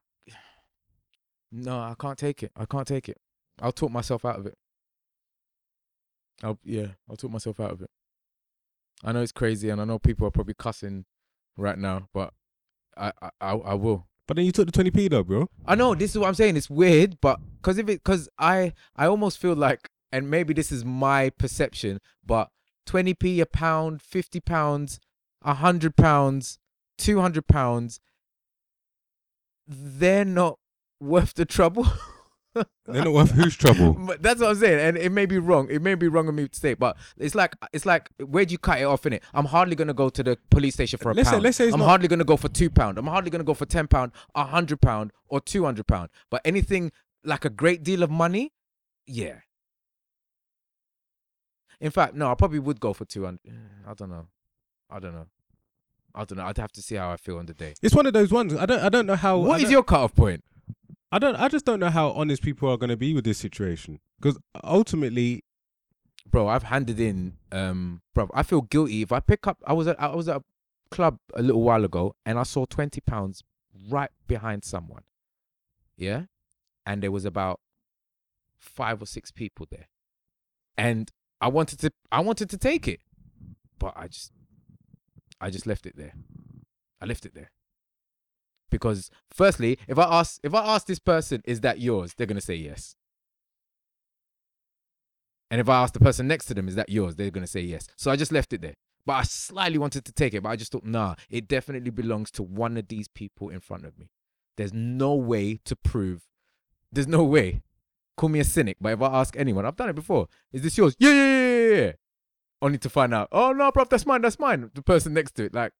No, I can't take it. I can't take it. I'll talk myself out of it. I'll yeah. I'll talk myself out of it. I know it's crazy, and I know people are probably cussing right now, but I I I, I will. But then you took the 20p though, bro. I know this is what I'm saying. It's weird, but because if it, because I, I almost feel like, and maybe this is my perception, but 20p a pound, 50 pounds, 100 pounds, 200 pounds, they're not worth the trouble. They're not worth whose trouble. But that's what I'm saying, and it may be wrong. It may be wrong of me to say, but it's like it's like where do you cut it off in it? I'm hardly gonna go to the police station for a Let's say- pound. let's say I'm not- hardly gonna go for two pound. I'm hardly gonna go for ten pound, a hundred pound, or two hundred pound. But anything like a great deal of money, yeah. In fact, no, I probably would go for two hundred. I don't know. I don't know. I don't know. I'd have to see how I feel on the day. It's one of those ones. I don't I don't know how What is your cutoff point? I don't I just don't know how honest people are going to be with this situation. Because ultimately bro i've handed in um bro i feel guilty if i pick up i was at i was at a club a little while ago and i saw 20 pounds right behind someone. Yeah? And there was about five or six people there. And i wanted to i wanted to take it but i just i just left it there. I left it there because firstly if i ask if i ask this person is that yours they're gonna say yes and if I ask the person next to them, is that yours? They're going to say yes. So I just left it there. But I slightly wanted to take it, but I just thought, nah, it definitely belongs to one of these people in front of me. There's no way to prove. There's no way. Call me a cynic, but if I ask anyone, I've done it before. Is this yours? Yeah, yeah, yeah, yeah. Only to find out, oh no, bro, that's mine, that's mine. The person next to it, like,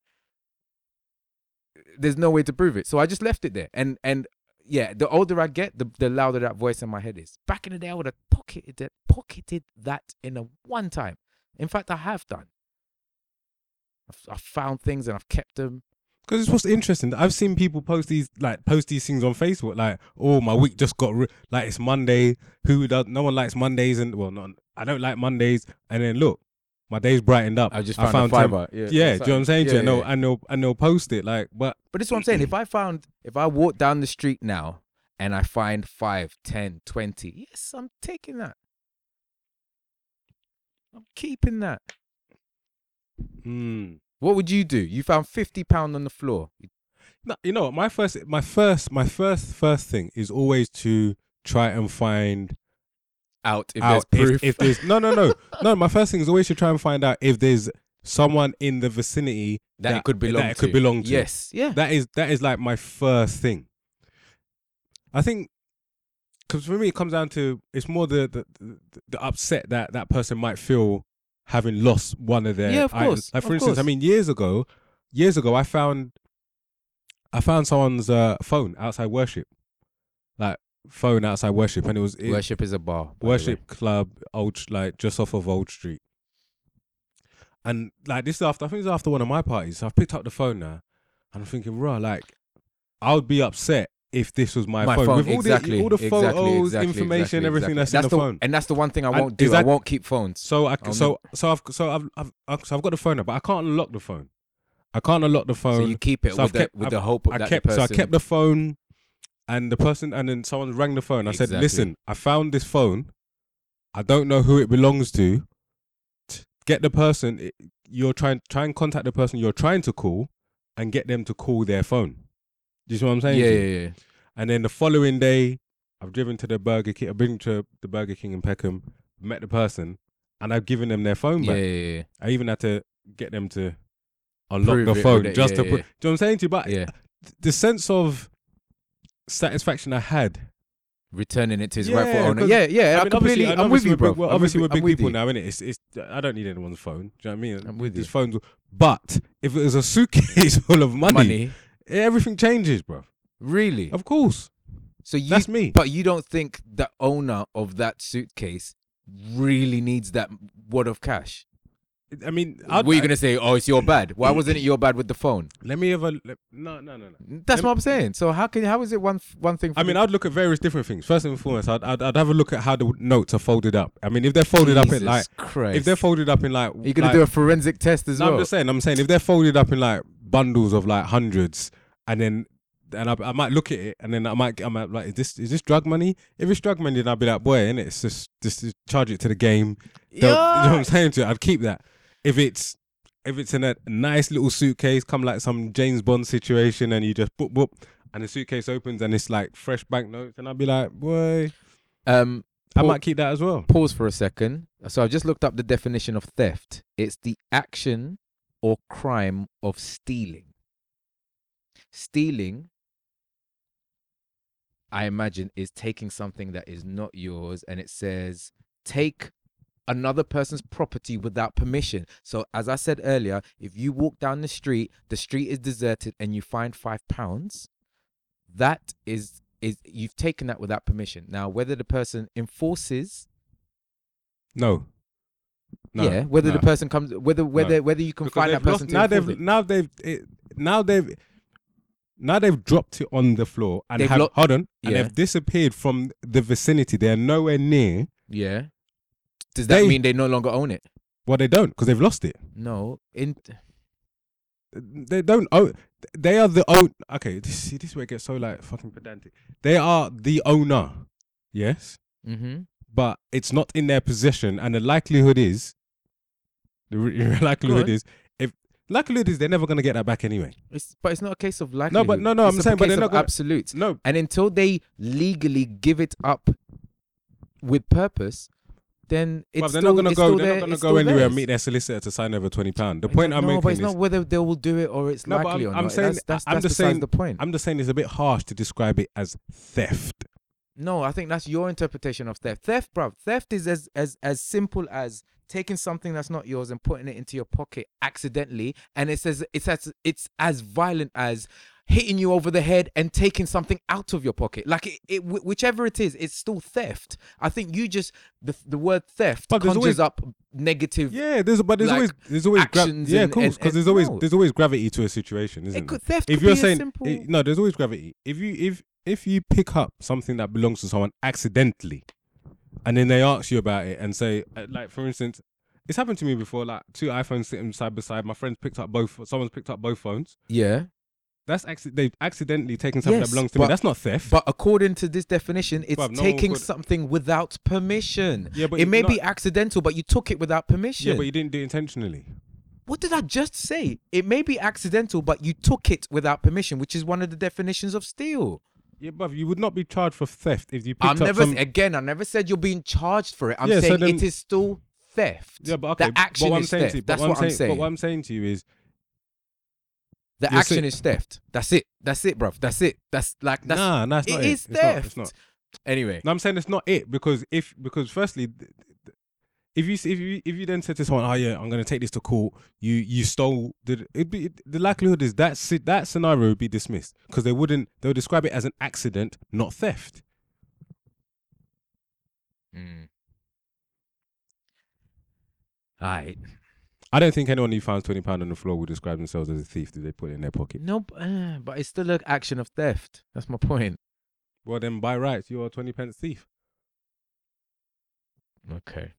there's no way to prove it. So I just left it there. And and yeah, the older I get, the, the louder that voice in my head is. Back in the day, I would have pocketed that, pocketed that in a one time. In fact, I have done. I've, I've found things and I've kept them. Because it's what's interesting. I've seen people post these like post these things on Facebook, like, "Oh, my week just got like it's Monday. Who does? No one likes Mondays, and well, not I don't like Mondays. And then look, my day's brightened up. I just I found, a 10 yeah, Yeah, do you know what I'm saying? something. to you? and, Yeah, they'll, yeah. and they'll and they'll post it like, but But this is what I'm saying. If I found, if I walk down the street now and I find five, ten, twenty, yes, I'm taking that. I'm keeping that. mm. What would you do? You found fifty pound on the floor. no, you know, what, my first, my first, my first, first thing is always to try and find Out if out there's if, proof. if there's no no no no. My first thing is always to try and find out if there's someone in the vicinity that, it could belong that it to. could belong to. Yes. Yeah. That is that is like my first thing. I think because for me it comes down to it's more the the, the the upset that that person might feel having lost one of their Yeah, of items. course, Like for of instance, I mean years ago, years ago I found I found someone's uh, phone outside worship, like phone outside worship, and it was it, Worship is a bar. by the way. worship club old like just off of Old Street. And like this is after I think it's after one of my parties. So I've picked up the phone now and I'm thinking, raw, like I would be upset if this was my, My phone. phone, With all exactly, the all the photos, exactly, information, exactly, everything exactly. that's, in the, the phone. And that's the one thing I won't is do. I won't keep phones. So I so so I've so I've I've, I've so I've got the phone now, but I can't unlock the phone. I can't unlock the phone. So you keep it So with I've the kept- with I've- the hope I that kept so I kept the phone, and the person and then someone rang the phone. I said, Exactly. "Listen, I found this phone. I don't know who it belongs to. T- Get the person you're trying try and contact the person you're trying to call, and get them to call their phone. Do you see what I'm saying? yeah, to yeah, you? yeah. And then the following day, I've driven to the Burger King. I've been to the Burger King in Peckham, met the person, and I've given them their phone Yeah, back. yeah, yeah. I even had to get them to unlock Prove the phone it, just yeah, to yeah, put. Do you know what I'm saying to you? But yeah. the sense of satisfaction I had. Returning it to his Yeah, rightful owner. Yeah, yeah. I, mean, completely. obviously- I'm obviously with you, we're bro. big- well, I'm obviously, with, we're I'm big with people you. now, innit? It's, it's. I don't need anyone's phone. Do you know what I mean? I'm with These you. phones. But if it was a suitcase full of money, Money, everything changes, bro. really? Of course, So you, that's me. but you don't think the owner of that suitcase really needs that wad of cash? I mean, I'd, are you gonna say? Oh, it's your bad. Why mm. wasn't it your bad with the phone? let me have a. Let, no, no, no, no. That's Lem- what I'm saying. So how can how is it one one thing? For I mean, I'd look at various different things. First and foremost, I'd, I'd, I'd have a look at how the notes are folded up. I mean, if they're folded up in like, Christ. if they're folded up in like, Are you gonna like- do a forensic test as No, well? I'm just saying. I'm saying if they're folded up in like bundles of like hundreds, and then and I, I might look at it, and then I might I might like is this is this drug money? If it's drug money, then I'd be like, boy, innit? It's just just, just charge it to the game. They'll- You know what I'm saying to you? I'd keep that. If it's if it's in a nice little suitcase, come like some James Bond situation, and you just boop boop, and the suitcase opens and it's like fresh banknotes, and I'd be like, boy, Um, I Paul- might keep that as well. pause for a second. So I've just looked up the definition of theft. It's the action or crime of stealing. Stealing, I imagine, is taking something that is not yours, and it says take another person's property without permission. So as I said earlier, if you walk down the street, the street is deserted, and you find five pounds, that is is you've taken that without permission. Now, whether the person enforces No. No, yeah, whether the person comes, whether whether whether you can Because find that person lost- now they've now they've it, now they've now they've dropped it on the floor and They've have lo- hold on and Yeah. they've disappeared from the vicinity. They're nowhere near. Yeah. Does that They- mean they no longer own it? Well, they don't because they've lost it. No. In They don't own. They are the own. Okay, this, see, this is where it gets so like fucking pedantic. They are the owner. Yes, mm-hmm. but it's not in their possession, and the likelihood is, the re- likelihood on. is, if likelihood is they're never gonna get that back anyway. It's but it's not a case of likelihood. no, but no, It's I'm a saying, but case they're not of gonna- absolutes. No, And until they legally give it up with purpose, then it's Bruv, they're still, not gonna it's go. They're there- not gonna go anywhere theirs. and meet their solicitor to sign over twenty pound. The point I'm no, making but it's is, not whether they will do it or it's No, but likely I'm- or I'm not. saying- that's that's, I'm that's just saying- the point. I'm just saying it's a bit harsh to describe it as theft. No, I think that's your interpretation of theft. Theft, bruv. Theft is as as as simple as taking something that's not yours and putting it into your pocket accidentally, and it's as it's as it's as violent as hitting you over the head and taking something out of your pocket. Like it, it whichever it is, it's still theft. I think you just the the word theft But conjures always- up negative. Yeah, there's but there's Like, always there's always gra- actions yeah, of course, because there's always no. there's always gravity to a situation, isn't It could, theft If could you're be saying simple. it- no, there's always gravity. If you if if you pick up something that belongs to someone accidentally, and then they ask you about it and say, uh, like for instance, it's happened to me before. Like two iPhones sitting side by side. My friends picked up both. Someone's picked up both phones. yeah, That's acci- they've accidentally taken something Yes, that belongs to me. but- That's not theft. but according to this definition, it's Bruv, no one taking could- something without permission. yeah, but it may not- be accidental, but you took it without permission. Yeah, but you didn't do it intentionally. what did I just say? It may be accidental, but you took it without permission, which is one of the definitions of steal. Yeah, but you would not be charged for theft if you picked I'm up never some. again. I never said you're being charged for it. I'm Yeah, so saying then- it is still theft. Yeah, but okay. the action but what I'm is saying theft. to you, but That's what I'm But saying. what I'm saying to you is, the you're action saying- is theft. That's it. That's it, bruv. That's it. That's like that's nah, nah, it's not is It's not, theft. it's not. Anyway, No, I'm saying it's not it because if because firstly, if you if you if you then said to someone, oh yeah, I'm gonna take this to court, you you stole the it be the likelihood is that that scenario would be dismissed because they wouldn't they'll describe it as an accident, not theft. mm. Alright. I don't think anyone who finds twenty pound on the floor would describe themselves as a thief. Did they put it in their pocket? No, b- uh, but it's still an action of theft. That's my point. Well, then by rights, you're a twenty pence thief. Okay.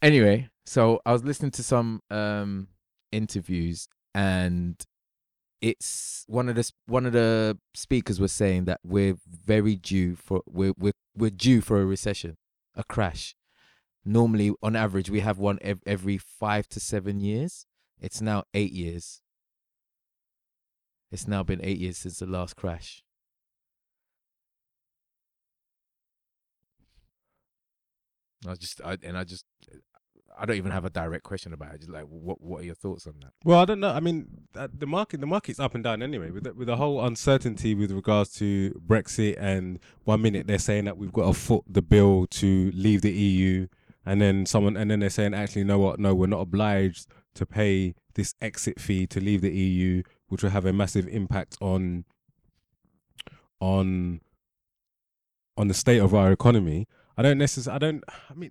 Anyway, so I was listening to some um interviews and it's one of the one of the speakers was saying that we're very due for we're we're, we're due for a recession, a crash. Normally on average we have one ev- every 5 to 7 years. It's now 8 years. It's now been 8 years since the last crash. I just I, and I just I don't even have a direct question about it. Just like what what are your thoughts on that? Well, I don't know. I mean, uh, the market the market's up and down anyway. With the, with the whole uncertainty with regards to Brexit, and one minute they're saying that we've got to foot the bill to leave the EU, and then someone and then they're saying actually, no, what? No, we're not obliged to pay this exit fee to leave the EU, which will have a massive impact on on on the state of our economy. I don't necessarily. I don't. I mean,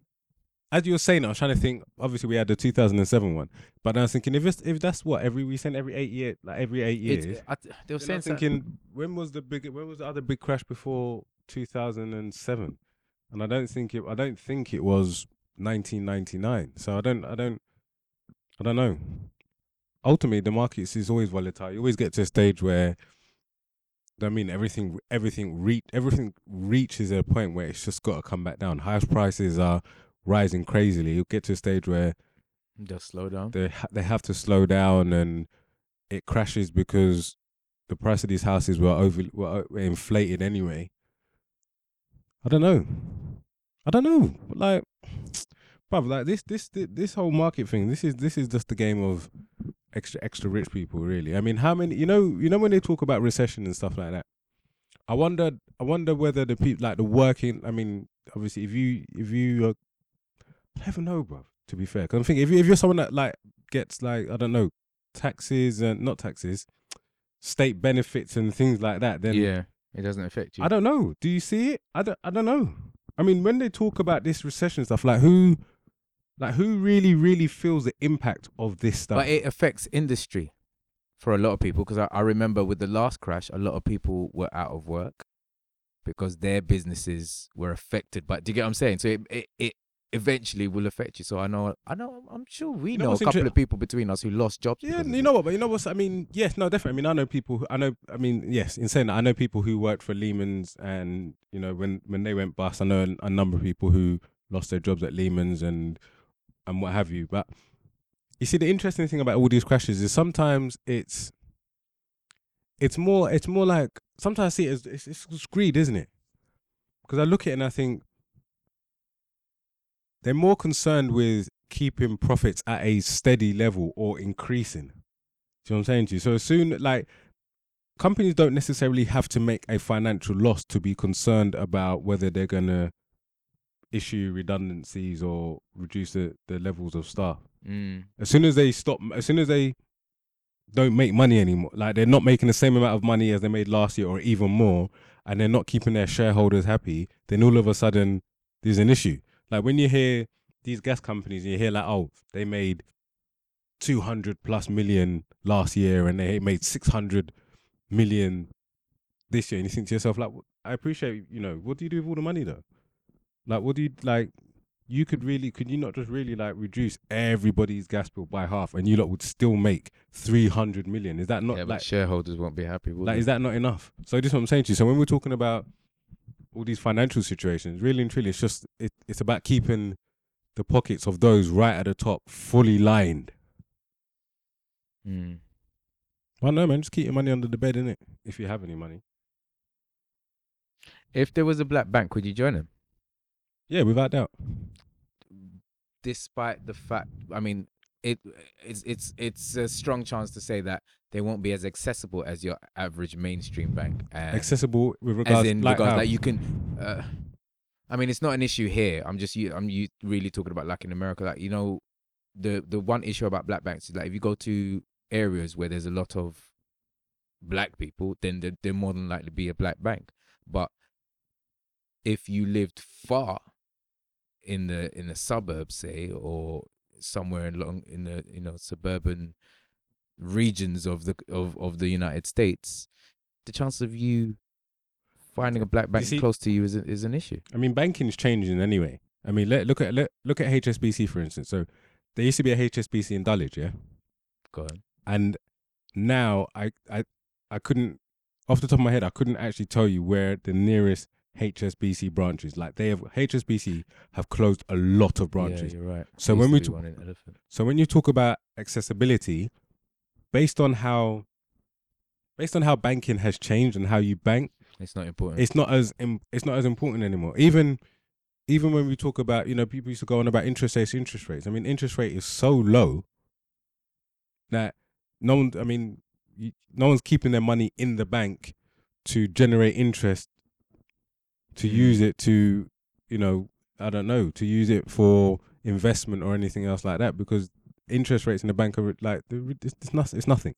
as you were saying, I was trying to think. Obviously, we had the 2007 one, but I was thinking if it's, if that's what every we send every eight year, like every eight years. It's, I, they were saying thinking when was the big when was the other big crash before 2007? And I don't think it. I don't think it was 1999. So I don't. I don't. I don't know. Ultimately, the markets is always volatile. You always get to a stage where. I mean, everything, everything, re- everything reaches a point where it's just got to come back down. House prices are rising crazily. You get to a stage where Just slow down. they ha- they have to slow down and it crashes because the price of these houses were over were, were inflated anyway. I don't know. I don't know. Like, bruv, like this this thi- this whole market thing. This is this is just the game of extra extra rich people, really. I mean, how many? You know, you know when they talk about recession and stuff like that. I wonder. I wonder whether the people like the working. I mean, obviously, if you if you are, I don't know, bro. To be fair, because I'm thinking if you if you're someone that like gets like I don't know taxes and not taxes, state benefits and things like that, then yeah, it doesn't affect you. I don't know. Do you see it? I don't. I don't know. I mean, when they talk about this recession stuff, like who, like who really, really feels the impact of this stuff? but it affects industry for a lot of people because I, I remember with the last crash, a lot of people were out of work because their businesses were affected. But do you get what I'm saying? So it it, it eventually will affect you. So I know I know I'm sure we You know know, a couple of people between us who lost jobs. Yeah, you know what? But you know what? I mean, yes, no, definitely. I mean, I know people. Who, I know. I mean, yes. In saying that, I know people who worked for Lehman's, and you know, when when they went bust, I know a, a number of people who lost their jobs at Lehman's and and what have you. But you see, the interesting thing about all these crashes is sometimes it's it's more it's more like sometimes I see it as it's, it's greed, isn't it? Because I look at it and I think they're more concerned with keeping profits at a steady level or increasing. Do you know what I'm saying to you? So soon like companies don't necessarily have to make a financial loss to be concerned about whether they're gonna issue redundancies or reduce the, the levels of staff. Mm. As soon as they stop as soon as they don't make money anymore, like they're not making the same amount of money as they made last year or even more, and they're not keeping their shareholders happy, then all of a sudden there's an issue. Like when you hear these gas companies, and you hear like, oh, they made 200 plus million last year and they made 600 million this year. And you think to yourself, like, I appreciate, you know, what do you do with all the money though? Like, what do you, like, you could really, could you not just really like reduce everybody's gas bill by half and you lot would still make 300 million? Is that not yeah, but like, shareholders won't be happy. Will like, they? is that not enough? So this is what I'm saying to you. So when we're talking about all these financial situations, really and truly, it's just it, it's about keeping the pockets of those right at the top fully lined. Mm. I don't know, man. Just keep your money under the bed, innit? If you have any money. If there was a black bank, would you join them? Yeah, without doubt. Despite the fact, I mean, it it's it's it's a strong chance to say that they won't be as accessible as your average mainstream bank. And Accessible with regards, as in like regards you can. Uh, I mean, it's not an issue here. I'm just u- I'm u- really talking about like in America, like you know, the the one issue about black banks is like if you go to areas where there's a lot of black people, then there, there more than likely to be a black bank. But if you lived far in the in the suburbs, say, or somewhere along in the you know suburban regions of the of of the United States, the chance of you finding a black bank see- close to you is a, is an issue. I mean, banking's changing anyway. I mean, let, look at let, look at HSBC for instance. So there used to be a HSBC in Dulwich, yeah, Go on. and now I I I couldn't off the top of my head I couldn't actually tell you where the nearest HSBC branches. Like they have HSBC have closed a lot of branches. Yeah, you're right. So when we to be t- one in Elephant, So when you talk about accessibility, based on how based on how banking has changed and how you bank, it's not important. it's not as im- it's not as important anymore. Even even when we talk about you know people used to go on about interest rates, interest rates. I mean, interest rate is so low that no one. I mean, no one's keeping their money in the bank to generate interest to Mm. use it to you know I don't know to use it for investment or anything else like that because interest rates in the bank are like it's, it's nothing. It's nothing.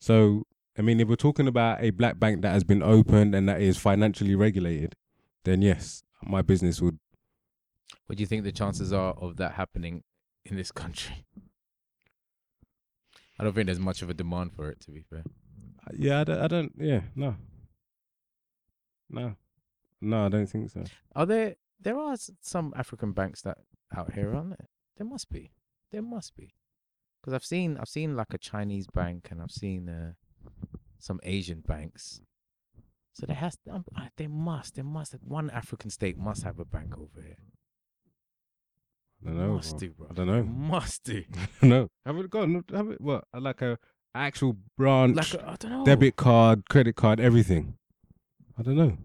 So I mean, if we're talking about a black bank that has been opened and that is financially regulated, then yes, my business would. what do you think the chances are of that happening in this country? I don't think there's much of a demand for it. To be fair, Yeah, I don't. I don't yeah, no, no, no, I don't think so. are there there are s- some African banks that out here, aren't there? There must be. There must be. Because I've seen I've seen like a Chinese bank and I've seen uh, some Asian banks. So there has um, uh, there must there must one African state must have a bank over here. I don't know. must bro. do, bro. I don't know. Must do. no, have it gone? Have it what? Like a actual branch, Like I don't know. debit card, credit card, everything. I don't know.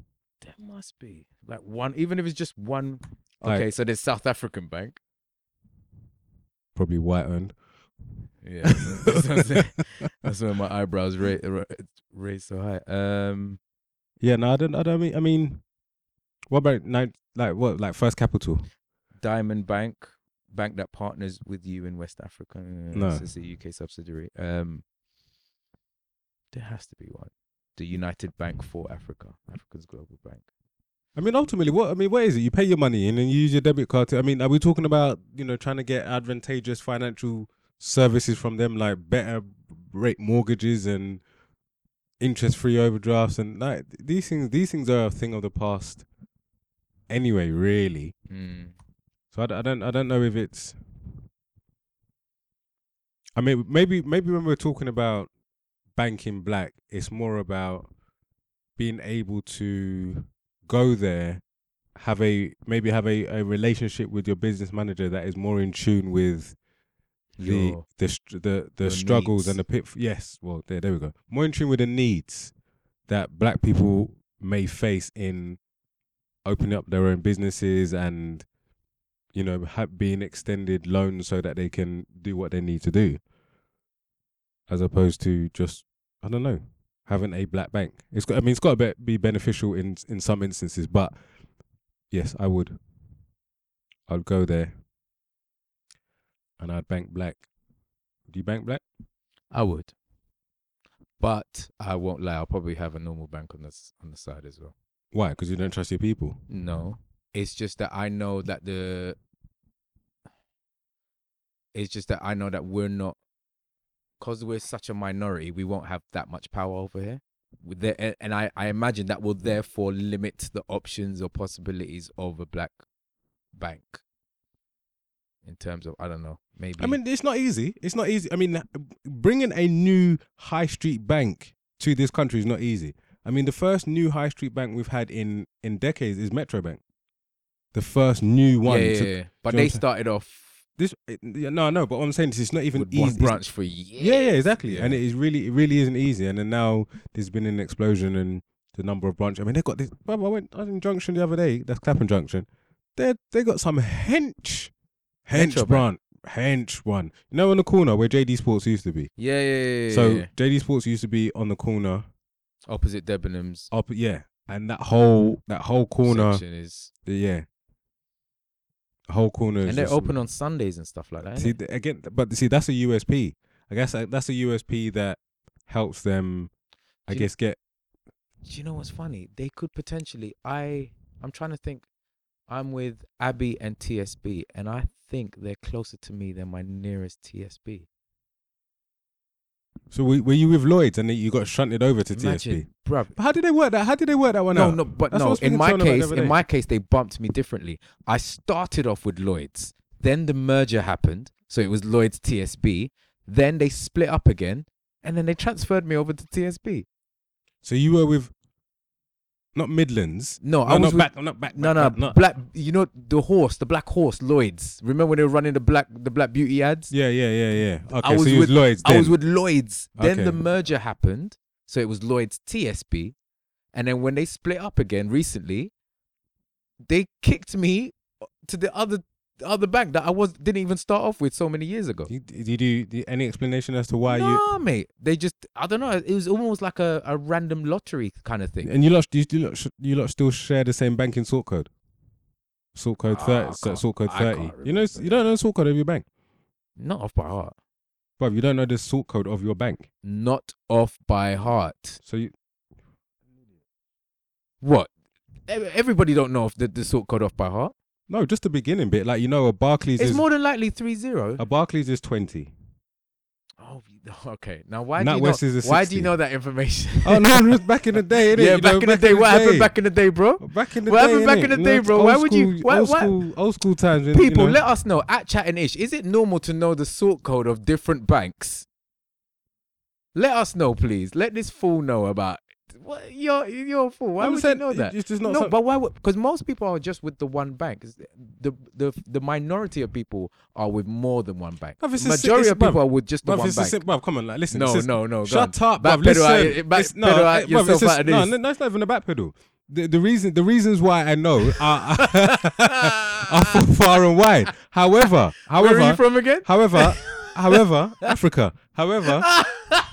There must be like one, even if it's just one. Like- Okay, so there's South African Bank. Probably white owned. Yeah, that's, what I'm saying. That's why my eyebrows ra- ra- raised so high. Um, Yeah, no, I don't. I don't mean. I mean, what about like, like what, like First Capital? Diamond Bank, bank that partners with you in West Africa. No. it's a UK subsidiary. Um, there has to be one. The United Bank for Africa, Africa's global bank. I mean, ultimately, what I mean, what is it? You pay your money and you use your debit card. To, I mean, are we talking about you know trying to get advantageous financial services from them, like better rate mortgages and interest-free overdrafts, and like these things? These things are a thing of the past, anyway. Really. Mm. So I don't I don't know if it's. I mean, maybe maybe when we're talking about banking black, it's more about being able to go there, have a maybe have a, a relationship with your business manager that is more in tune with the Your- the the the struggles needs. and the pit. Yes, well there there we go. More in tune with the needs that black people may face in opening up their own businesses and you know ha- being extended loans so that they can do what they need to do, as opposed to just I don't know having a black bank. It's got I mean it's got to be, be beneficial in in some instances, but yes, I would. I'd go there and I'd bank black. Do you bank black? I would, but I won't lie. I'll probably have a normal bank on this on the side as well. Why? Because you don't trust your people. No, it's just that I know that the. It's just that I know that we're not, because we're such a minority, we won't have that much power over here. With the, a- and I, I imagine that will therefore limit the options or possibilities of a black bank. In terms of, I don't know, maybe. I mean, it's not easy. It's not easy. I mean, uh, bringing a new high street bank to this country is not easy. I mean, the first new high street bank we've had in in decades is Metro Bank. The first new one. yeah, to- yeah. But they know what I'm started off This eh, yeah, no, no. But what I'm saying is, it's not even with easy. one branch for years. Yeah, yeah, exactly. Yeah. And it is really, it really isn't easy. And then now there's been an explosion, and the number of branches. I mean, they've got this. I went I was in Junction the other day. That's Clapham Junction. They they got some hench, hench Hench branch, hench one. You know, on the corner where JD Sports used to be. Yeah, yeah, yeah. so. JD Sports used to be on the corner opposite Debenhams up. Yeah, and that whole that whole corner. section is, Yeah. Whole corner. and they're open on Sundays and stuff like that. See th- again, but see that's a USP. I guess uh, that's a USP that helps them. I Do guess get Do you know what's funny? They could potentially. I I'm trying to think. I'm with Abbey and TSB, and I think they're closer to me than my nearest TSB. So were, were you with Lloyd's and then you got shunted over to TSB? Imagine, bruv. But how did they work that? How did they work that one No, out? no, but That's no. In my someone about the case, in my case, they bumped me differently. I started off with Lloyd's, then the merger happened, so it was Lloyd's TSB. Then they split up again, and then they transferred me over to TSB. So you were with not Midlands. No, No, I was not with back. Not back. no, no, back, not- black. You know the horse, the black horse, Lloyd's. Remember when they were running the black, the black beauty ads? Yeah, yeah, yeah, yeah. Okay, I was so with was Lloyd's. I was with Lloyd's. Then Okay. the merger happened, so it was Lloyd's TSB, and then when they split up again recently, they kicked me to the other the other bank that I was didn't even start off with so many years ago. You, did you do do- any explanation as to why you no, mate. They just I don't know. It was almost like a, a random lottery kind of thing. and you lot you, you lot you lot still share the same banking sort code? Sort code Ah, thirty. so- sort code thirty. You know you don't know the sort code of your bank, Not off by heart. but you don't know the sort code of your bank. Not off by heart. So you What? Everybody don't know if the, the sort code off by heart. No, just the beginning bit. Like you know, a Barclays It's is more than likely three zero. a Barclays is twenty. Oh, okay. Now, why do you know? is a why do you know that information? Oh no, it was back in the day. Innit? yeah, You back know, in the day. What happened back in the day, bro? Back in the day. What day, happened back innit? in the day, bro? old Why would you- school- why- old why- school, old school times? People, you know, let us know at CHATTINGish. Is it normal to know the sort code of different banks? Let us know, please. Let this fool know about. What you're you're a fool. Why I'm would saying you know that? It's just not. no, some- but why? Because most people are just with the one bank. It's The the the minority of people are with more than one bank. Bruv, it's a si- Majority of people bruv, are with just the bruv, one it's bank. bruv, come on, like, listen. no, it's no, no. Shut on. up, bruv. pedal out- back it's, no, eh, bruv, yourself it's just, out of no, this. no, that's not even a back pedal. The, the reason, the reasons why I know are, are far, far and wide. However, however, Where are you from again? however, however, Africa. However,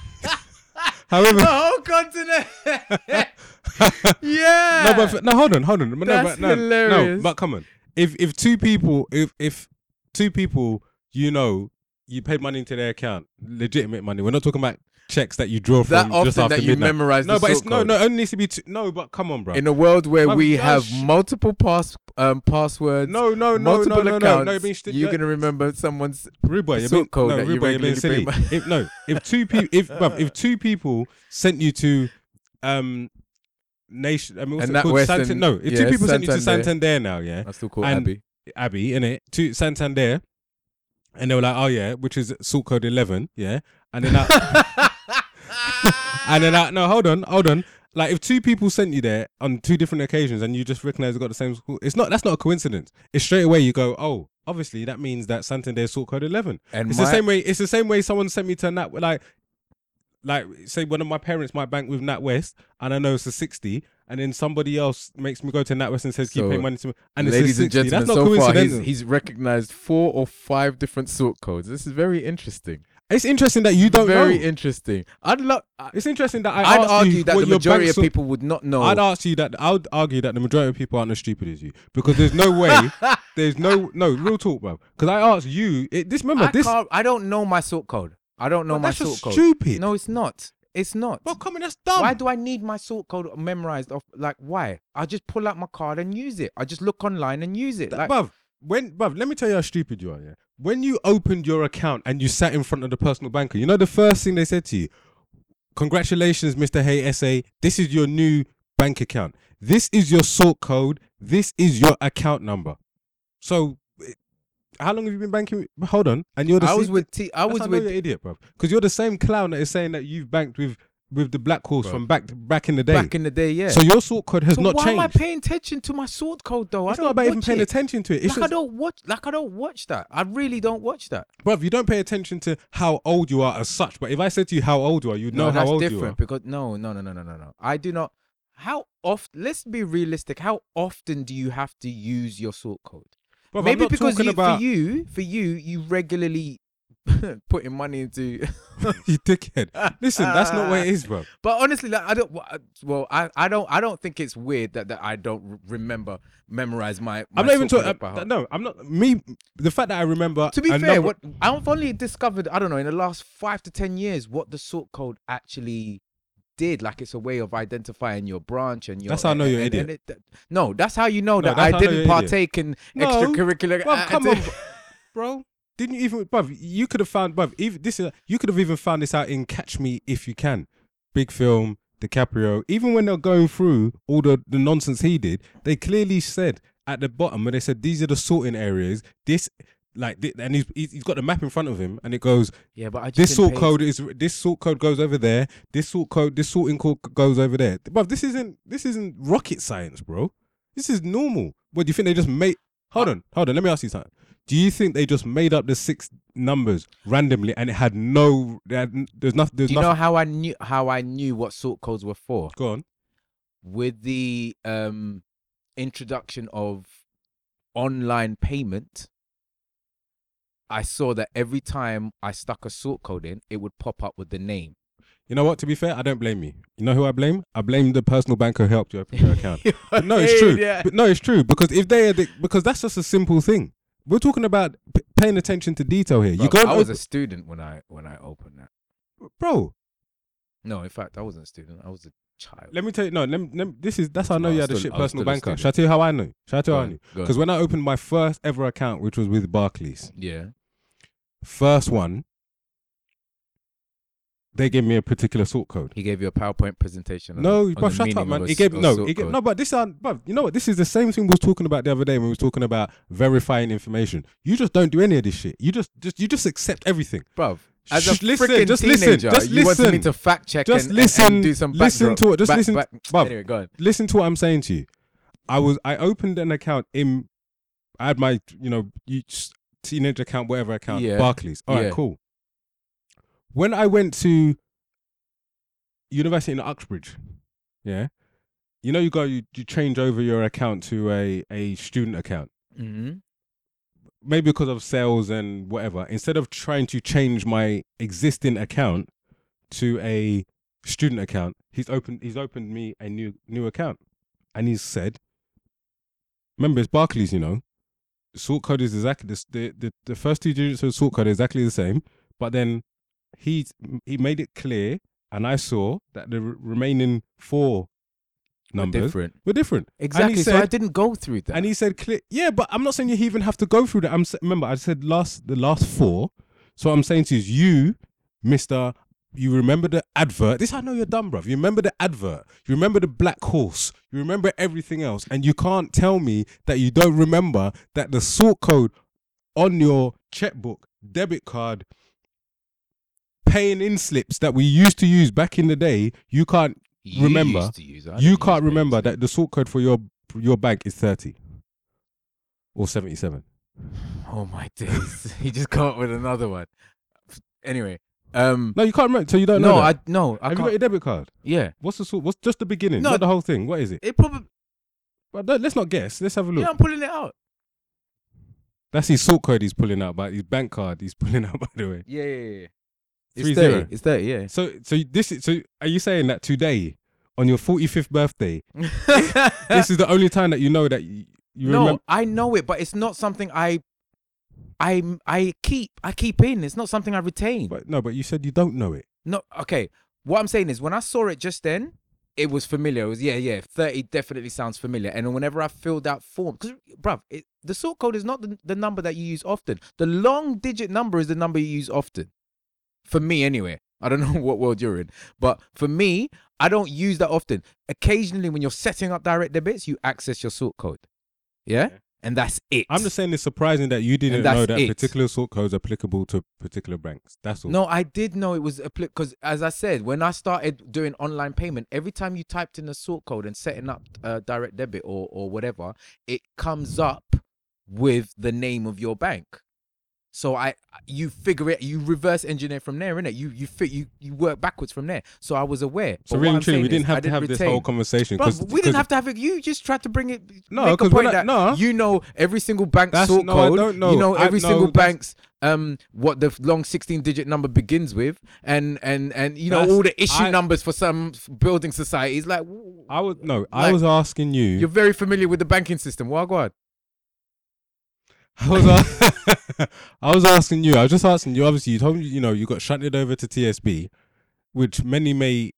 however, the whole continent. yeah. no, but f- no, hold on, hold on. No, That's but, no, no, hilarious. but come on. If if two people, if if two people, you know, you paid money into their account, legitimate money. We're not talking about checks that you draw that from just often after that you midnight. memorize no, the but it's no, code. no. It only needs to be two. No, but come on, bro. In a world where Bruv, we have multiple pass um passwords, no, no, no, multiple no, no, no, accounts, no. st- you're no, gonna remember someone's. Boy, you're being, code no, that you you're being silly. if no, if two people, if bruv, if two people sent you to um nation, I mean, what's And it called? Western- Santan- no, if yeah, two people sent you to Santander. Now, yeah, I still call And- Abbey. Abbey, in it to Santander, and they were like, oh yeah, which is sort code eleven, yeah, and then I, and then I, no, hold on, hold on. Like if two people sent you there on two different occasions and you just recognize they got the same school, it's not that's not a coincidence. It's straight away you go, oh, obviously that means that Santander sort code eleven. And It's my, the same way. It's the same way someone sent me to Nat like, like say one of my parents might bank with NatWest, and I know it's a sixty, and then somebody else makes me go to NatWest and says keep So, paying money to me, and it's ladies and gentlemen, That's not so far he's, he's recognized four or five different sort codes. This is very interesting. It's interesting that you don't very know. interesting. I'd love. it's interesting that I I'd asked argue that the majority of people would not know. I'd ask you that. I would argue that the majority of people aren't as stupid as you because there's no way. there's no no real talk, bro. Because I asked you. It, this remember I, this. I don't know my sort code. I don't know my that's sort code. stupid. No, it's not. It's not. Well, come on, that's dumb. Why do I need my sort code memorized? Off like why? I just pull out my card and use it. I just look online and use it. Like, bruv, when bruv, let me tell you how stupid you are. Yeah, when you opened your account and you sat in front of the personal banker, you know the first thing they said to you, "Congratulations, Mister Hey Essay. This is your new bank account. This is your sort code. This is your account number." So, eh, how long have you been banking? Hold on, and you're the I was same- with T. I was how I know with idiot, bruv. Because you're the same clown that is saying that you've banked with with the black horse Bruv. from back back in the day. back in the day. Yeah. So your sort code has So not why changed. am I paying attention to my sort code though? it's I not don't about even paying it. attention to it. It's Like I don't watch. Like I don't watch that. I really don't watch that. Bruv, you don't pay attention to how old you are as such. But if I said to you how old you are, you'd know no, how old you are. different because no, no, no, no, no, no, no. I do not. how often? Let's be realistic. How often do you have to use your sort code? Bruv, I'm Maybe because you, about for you, for you, you regularly putting money into. you dickhead. Listen, that's not what it is, bro. But honestly, like, I don't. Well, I, I don't. I don't think it's weird that, that I don't remember memorize my. my I'm not even talking. uh. No, I'm not. Me, the fact that I remember. To be fair, number- what I've only discovered, I don't know, in the last five to ten years, what the sort code actually did. Like it's a way of identifying your branch and your. That's how I know you're an and- and idiot. it- that- no, that's how you know No, that I how I know didn't you're idiot. partake in No, extracurricular. Bruv, come on, bro. Didn't you even, bruv? You could have found, bruv. Even this is. You could have even found this out in Catch Me If You Can, big film, DiCaprio. Even when they're going through all the the nonsense he did, they clearly said at the bottom when they said these are the sorting areas. This. Like and he's he's got the map in front of him, and it goes. Yeah, but I just This sort code is this sort code goes over there. This sort code, this sorting code goes over there. But this isn't this isn't rocket science, bro. This is normal. What do you think they just made? Hold on, hold on. Let me ask you something. Do you think they just made up the six numbers randomly and it had no? Had, there's nothing. There's Do you know how I knew how I knew what sort codes were for? Go on. With the um introduction of online payment, I saw that every time I stuck a sort code in, it would pop up with the name. You know what? To be fair, I don't blame you. You know who I blame? I blame the personal banker who helped you open your account. But no, it's true. Yeah. But no, it's true because if they are the, because that's just a simple thing. We're talking about p- paying attention to detail here. you Bro, go, I was open- a student when I when I opened that. bro. No, in fact, I wasn't a student. I was a child. Let me tell you. No, let me, let me- this is that's how I know No, you had a shit I was personal still a banker. student. Shall I tell you how I know? Shall I tell you how I knew? Because when I opened my first ever account, which was with Barclays, yeah, first one, they gave me a particular sort code. he gave you a PowerPoint presentation. No, on but the shut up, man. He gave no. He gave, no, but this um, aren't. But you know what? This is the same thing we was talking about the other day when we was talking about verifying information. You just don't do any of this shit. You just, just, you just accept everything. Bruv, as a Shh, listen, freaking just teenager, listen, just you wanted me listen. to fact check Just and, and- listen, and do some listen backdrop- to it, just back- listen- back- bruv. Anyway, go on. Listen to what I'm saying to you. I was, I opened an account in, I had my, you know, you teenage account, whatever account, Yeah. Barclays. All right, Yeah. cool. When I went to university in Uxbridge, yeah, you know, you go, you, you change over your account to a a student account. Mm-hmm. maybe because of sales and whatever, instead of trying to change my existing account to a student account, he's opened he's opened me a new new account, and he's said, "Remember, it's Barclays, you know. The sort code is exactly this, the the the first two digits of the sort code are exactly the same, but then he he made it clear, and I saw that the re- remaining four numbers different. were different. And he Exactly. so I didn't go through that. and he said, "Clear, yeah, but I'm not saying you even have to go through that. I'm remember I said last the last four. So I'm saying to you is you, Mister, you remember the advert. This I know you're dumb, bruv. You remember the advert. You remember the black horse. You remember everything else, and you can't tell me that you don't remember that the sort code on your checkbook, debit card, paying in slips that we used to use back in the day. You can't You remember, used to use it. I you didn't can't use remember that the sort code for your your bank is 30 or 77 Oh my days! he just come up with another one. Anyway, um, no you can't remember so you don't no, know I that. no, I have you got can't. your debit card yeah, what's the sort what's just the beginning No. not the whole thing what is it it probably. but don't- let's not guess let's have a look Yeah, I'm pulling it out. that's his sort code he's pulling out but his bank card he's pulling out by the way Yeah, yeah, yeah. It's Three thirty. zero. It's thirty. Yeah. so so this is so are you saying that today on your 45th birthday this is the only time that you know that you, you no, remember I know it, but it's not something I, I, I keep. I keep in. It's not something I retain. but no but you said you don't know it No, okay. What I'm saying is, when I saw it just then, it was familiar. It was yeah, yeah. Thirty definitely sounds familiar. And whenever I filled out form, because bruv, it, the sort code is not the, the number that you use often. The long digit number is the number you use often. For me, anyway. I don't know what world you're in, but for me, I don't use that often. Occasionally, when you're setting up direct debits, you access your sort code. Yeah, Yeah. and that's it. I'm just saying it's surprising that you didn't know that it. particular sort codes are applicable to particular banks. That's all. No, I did know it was applicable because, as I said, when I started doing online payment, every time you typed in a sort code and setting up uh, direct debit or or whatever, it comes up with the name of your bank. So I, you figure it, you reverse engineer from there, innit? You you fit, you you work backwards from there. So I was aware. So But really, what truly, we didn't have I to have this whole conversation because we didn't have to have it. You just tried to bring it. No, make a 'cause point not- that no. you know every single bank's That's- sort no, I code. don't know. You know I- every no, single bank's um what the long sixteen digit number begins with, and and and you know all the issue I- numbers for some building societies. Like I was no, I was asking you. you're very familiar with the banking system. Well, go on. I was a- I was asking you. I was just asking you. Obviously, you told me you know you got shunted over to TSB, which many may,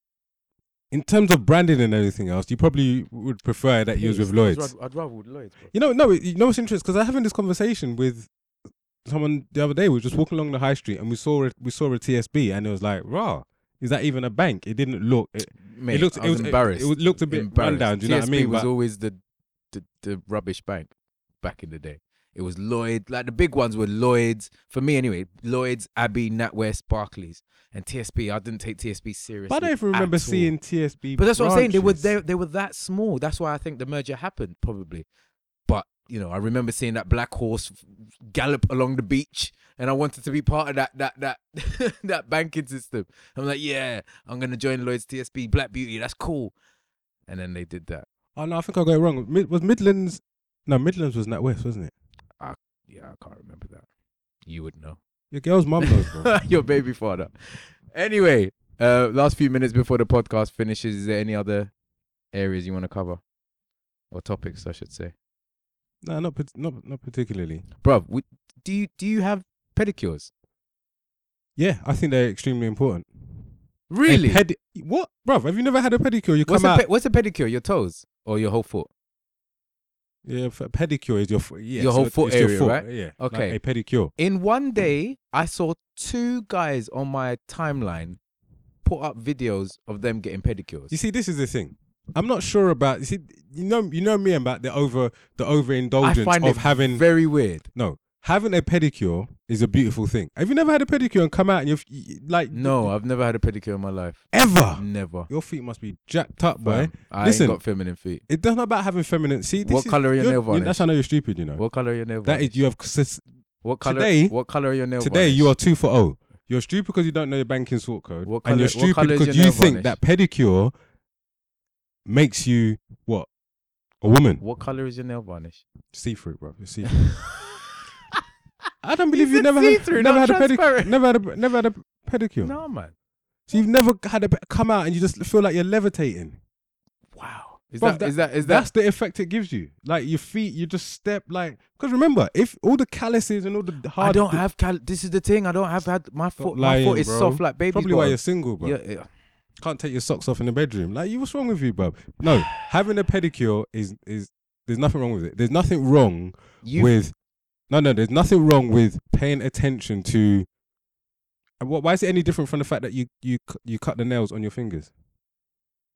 in terms of branding and everything else, you probably would prefer that you was with Lloyd's. I'd, rather with Lloyd's. Bro. You know, no, you know what's interesting because I having this conversation with someone the other day. We were just walking along the high street and we saw it. We saw a TSB and it was like, raw. Is that even a bank? It didn't look. It, Mate, looked- I it was was- it- embarrassed. it looked a bit Embarrassed. rundown, do you know what I TSB mean? was But- always the, the the rubbish bank back in the day. It was Lloyd. Like the big ones were Lloyd's for me anyway. Lloyd's, Abbey, NatWest, Barclays, and TSB. I didn't take TSB seriously. but I don't even remember seeing TSB. But that's what I'm saying. They were they, they were that small. That's why I think the merger happened probably. But you know, I remember seeing that black horse gallop along the beach, and I wanted to be part of that that that that banking system. I'm like, yeah, I'm gonna join Lloyd's TSB Black Beauty. That's cool. And then they did that. Oh no, I think I got it wrong. Mid, was Midlands? No, Midlands was NatWest, wasn't it? Yeah, I can't remember that. You would know. Your girl's mum knows, bro. Your baby father. Anyway, uh, last few minutes before the podcast finishes, is there any other areas you want to cover, or topics, I should say? no, not not not particularly. Bruv, we, do you do you have pedicures? Yeah, I think they're extremely important. Really? pedi- what, bro? Have you never had a pedicure? You what's come a out. pe- what's a pedicure? Your toes or your whole foot? Yeah, pedicure is your foot. Yeah, Your so whole it's foot your area, foot, right? Yeah. Okay. Like a pedicure. In one day, I saw two guys on my timeline put up videos of them getting pedicures. You see, this is the thing. I'm not sure about. You see, you know, you know me about the over the I overindulgence find of it having very weird. no having a pedicure is a beautiful thing. Have you never had a pedicure and come out and you've like No, I've never had a pedicure in my life. ever? Never. Your feet must be jacked up, boy. I Listen. ain't got feminine feet. It's not about having feminine. See, this What is, colour are your you're- nail varnish? That's how I know you're stupid. You know What color are your nail? varnish? is you have sis- what color? today- what color are your nail? today varnish? you are two for oh. You're stupid because you don't know your banking sort code, What and you're stupid because your you think that pedicure makes you what a woman. What color is your nail varnish? See through, bro. You see. I don't believe you never had, never had a Never had a never had a pedicure. No, man. So you've never had a come out and you just feel like you're levitating. Wow. Is Bruv, that, is that is That's that the effect it gives you. Like your feet, you just step like. Because remember, if all the calluses and all the hard, I don't have cal. This is the thing. I don't have had my foot. my foot is bro. soft like baby. probably why you're single, bro. Yeah, yeah. Can't take your socks off in the bedroom. Like, you, what's wrong with you, bro? No, having a pedicure is is there's nothing wrong with it. There's nothing wrong You with no, no. There's nothing wrong with paying attention to. What? Why is it any different from the fact that you you cu- you cut the nails on your fingers?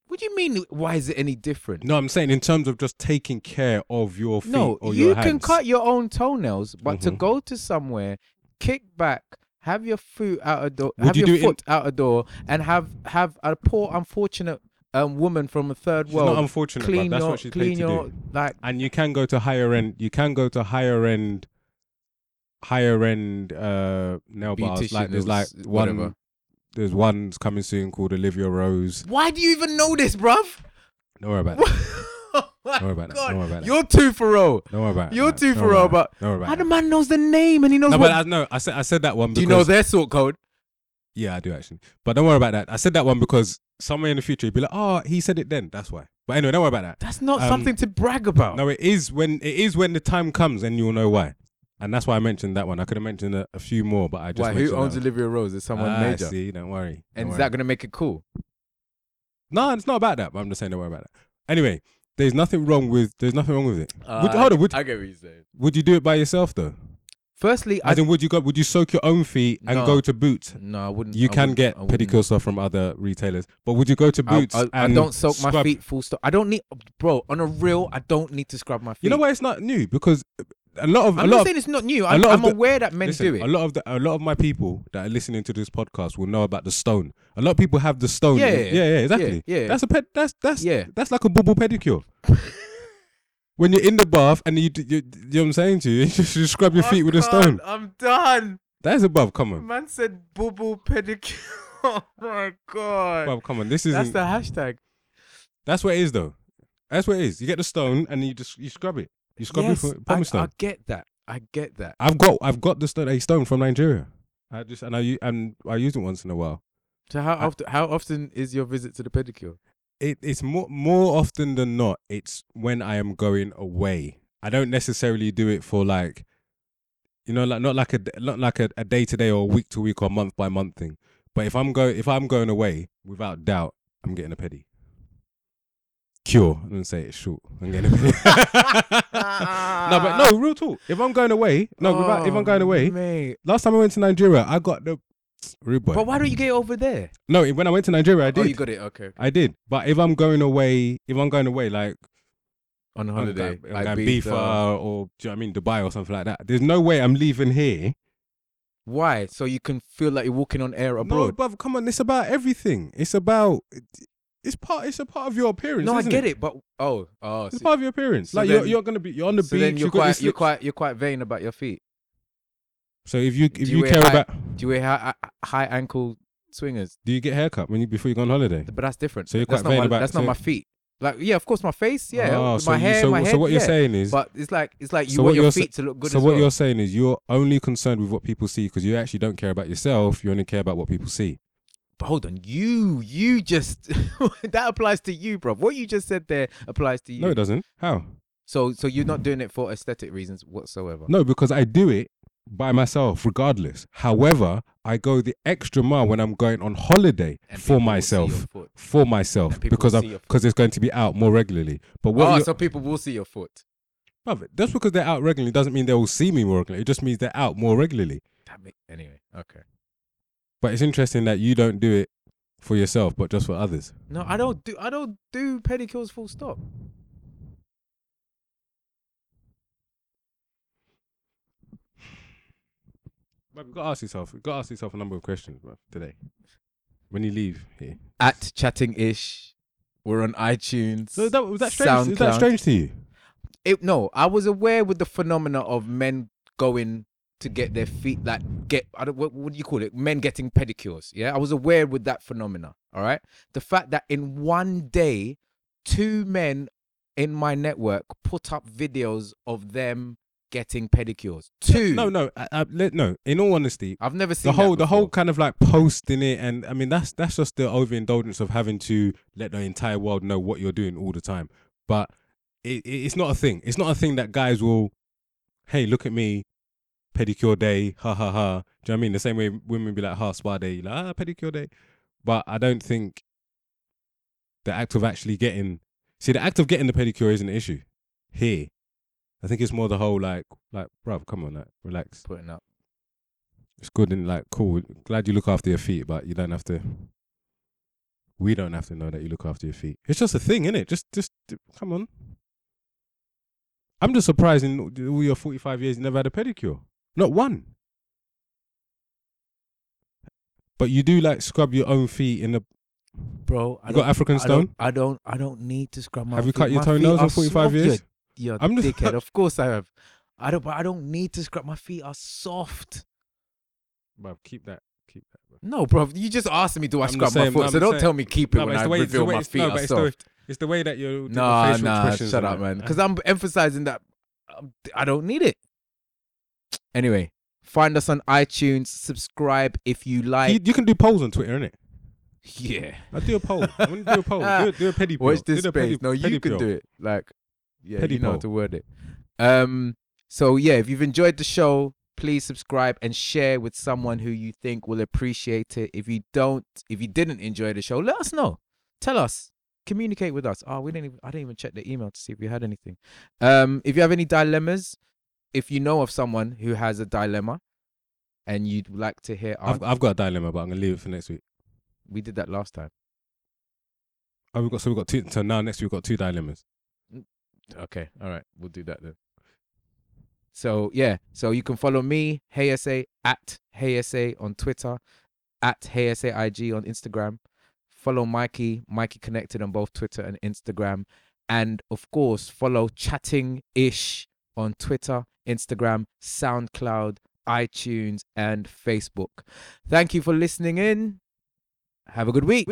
What do you mean? Why is it any different? No, I'm saying in terms of just taking care of your feet No, or you your can cut your own toenails, but to Mhm. go to somewhere, kick back, have your foot out a door, Would have you your do it in- foot out a door, and have have a poor unfortunate um, woman from a third She's world not unfortunate, clean That's your what she's paid clean to your do. like. and you can go to higher end you can go to higher end higher end uh nail bars like there's like one whatever. there's one's coming soon called Olivia Rose Why do you even know this, bruv? don't worry about that oh my Don't worry about that. Don't worry about that. You're two for row. don't worry about You're that. too Don't for worry real, about but that. don't worry How the man knows the name and he knows no what? but I, no I said I said that one do because you know their sort code? yeah I do actually but don't worry about that I said that one because somewhere in the future you'd be like oh he said it then that's why but anyway don't worry about that That's not Um, something to brag about. no it is when it is when the time comes and you'll know why and that's why I mentioned that one I could have mentioned a, a few more but I just Why? Who mentioned owns that one. Olivia Rose? Is someone Ah, major? see don't worry And Don't is worry. that gonna make it cool? No, it's not about that. But I'm just saying, don't worry about that. Anyway, there's nothing wrong with. There's nothing wrong with it. would, hold on. Would, I get what you're saying. would you do it by yourself though? Firstly, I As in, would you go? Would you soak your own feet and No. go to Boots? no, I wouldn't. You I can wouldn't- get I wouldn't. pedicure stuff from other retailers, but would you go to I, Boots I, I and don't soak my scrub- feet. Full stop. I don't need, bro. On a real, I don't need to scrub my feet. You know why it's not new? Because a lot of I'm a not lot saying it's not new. I'm, I'm the- aware that men listen, do it. a lot of the a lot of my people that are listening to this podcast will know about the stone. A lot of people have the stone. Yeah, yeah, yeah, exactly. yeah, yeah. That's a ped. That's that's Yeah. That's like a BuBu pedicure. when you're in the bath and you, d- you, you know what I'm saying to you, you just you scrub your feet with a stone. I'm done. That's above. Come on, Man said BuBu pedicure. oh my god. above. Come on. This isn't. the hashtag. That's what it is, though. That's what it is. You get the stone and you just you scrub it. You scrub yes, I, stone. I get that. I get that. I've got I've got the stone a stone from Nigeria. I just and I and I use it once in a while. So how I- often how often is your visit to the pedicure? It it's more more often than not. It's when I am going away. I don't necessarily do it for like, you know, like not like a not like a, a day to day or week to week or month by month thing. But if I'm going if I'm going away, without doubt, I'm getting a pedi. Cure. Didn't say it's short. I'm getting a no, but no, real talk. If I'm going away, no, without, if I'm going Oh, away, mate. last time I went to Nigeria, I got the rude boy. But why don't you get it over there? No, when I went to Nigeria, I Oh, did. you got it. Okay. I did. But if I'm going away, if I'm going away, like On I'm holiday, like I'm going Ibiza. Bifa or do you know what I mean Dubai or something like that. There's no way I'm leaving here. Why? So you can feel like you're walking on air abroad. No, but come on, it's about everything. It's about it's part. It's a part of your appearance. No, I get it, but oh, oh, It's so, part of your appearance. so like you're, you're gonna be you're on the so beach. then you're you've got your quite, you're quite, you're quite vain about your feet. So if you Do if you you care high- about, Do you wear high, uh, uh, high ankle swingers? do you get haircut when you before you go on holiday? But that's different. So you're quite not vain my, about- That's so- not my feet. Like yeah, of course my face. Yeah, Oh, my so you- hair, so, my so what you're yeah. saying is, But it's like it's like you So want your feet to look good so what well. you're saying is you're only concerned with what people see because you actually don't care about yourself. You only care about what people see. But hold on, you you just that applies to you, bro. What you just said there applies to you. No, it doesn't. How? So so you're not doing it for aesthetic reasons whatsoever. No, because I do it by myself, regardless. However, I go the extra mile when I'm going on holiday And for people will see your myself, foot. for myself, people because will I'm your foot. because it's going to be out more regularly. But what? Oh, you're- so people will see your foot. Bruv, just because they're out regularly doesn't mean they will see me more regularly. It just means they're out more regularly. That make, anyway, okay. But it's interesting that you don't do it for yourself, but just for others. No, I don't do I don't do pedicures full stop. But you've got to ask yourself. You've got to ask yourself a number of questions, bro, today. When you leave here. At CHATTINGish, we're on iTunes. So that was that strange. Is that strange to you? It, no, I was aware with the phenomena of men going to get their feet like get I don't what, what do you call it? Men getting pedicures. Yeah, I was aware with that phenomena. All right, the fact that in one day, two men in my network put up videos of them getting pedicures. Two. No, no, I, I, let- no. In all honesty, I've never seen the whole the whole kind of like posting it, and I mean that's that's just the overindulgence of having to let the entire world know what you're doing all the time. But it, it, it's not a thing. It's not a thing that guys will. Hey, look at me, pedicure day, ha ha ha. Do you know what I mean? The same way women be like, ha spa day, like ah pedicure day. But I don't think the act of actually getting see the act of getting the pedicure isn't an issue here. I think it's more the whole like like bruv, come on, like relax. putting up. It's good and like cool. Glad you look after your feet, but you don't have to. We don't have to know that you look after your feet. It's just a thing, innit? Just, just come on. I'm just surprised in all your 45 years you never had a pedicure. Not one. But you do like scrub your own feet in the. Bro, I You got don't- African I stone? don't, I don't. I don't need to scrub my. Have you feet. cut your My feet toenails in are 45 soft, years? You, you I'm just- dickhead. of course I have. I don't. But I don't need to scrub. My feet are soft. Bruv, keep that. Keep that. Bruv. No, bro. You just asked me, do I I'm the scrub my same, foot? I'm so the don't same. tell me keep it No, but when it's I the way- it's the reveal way- my it's- feet no, are but it's the- soft. It's the way that you do the Nah, facial nah. expressions Shut and up, that. man. Because I'm emphasizing that um, I don't need it. Anyway, find us on iTunes. Subscribe if you like. you, you can do polls on Twitter, innit? yeah. I do a poll. I want to do a poll. Do a, do a pedicure. Watch this space. pedi- no, you can pedicure. do it. Like, yeah, you Pedi know how poll. to word it. Um. So yeah, if you've enjoyed the show, please subscribe and share with someone who you think will appreciate it. If you don't, if you didn't enjoy the show, let us know. Tell us. Communicate with us. Oh, we didn't. Even, I didn't even check the email to see if we had anything. Um. If you have any dilemmas, if you know of someone who has a dilemma, and you'd like to hear, our, I've, I've got a dilemma, but I'm gonna leave it for next week. we did that last time. Oh, we've got so we've got two. So now next week we've got two dilemmas. Mm, okay, all right, we'll do that then. So yeah, so you can follow me, Hey Essay at Hey Essay on Twitter, at Hey Essay IG on Instagram. Follow Mikey, Mikey Connected on both Twitter and Instagram. And of course, follow Chatting Ish on Twitter, Instagram, SoundCloud, iTunes, and Facebook. Thank you for listening in. Have a good week.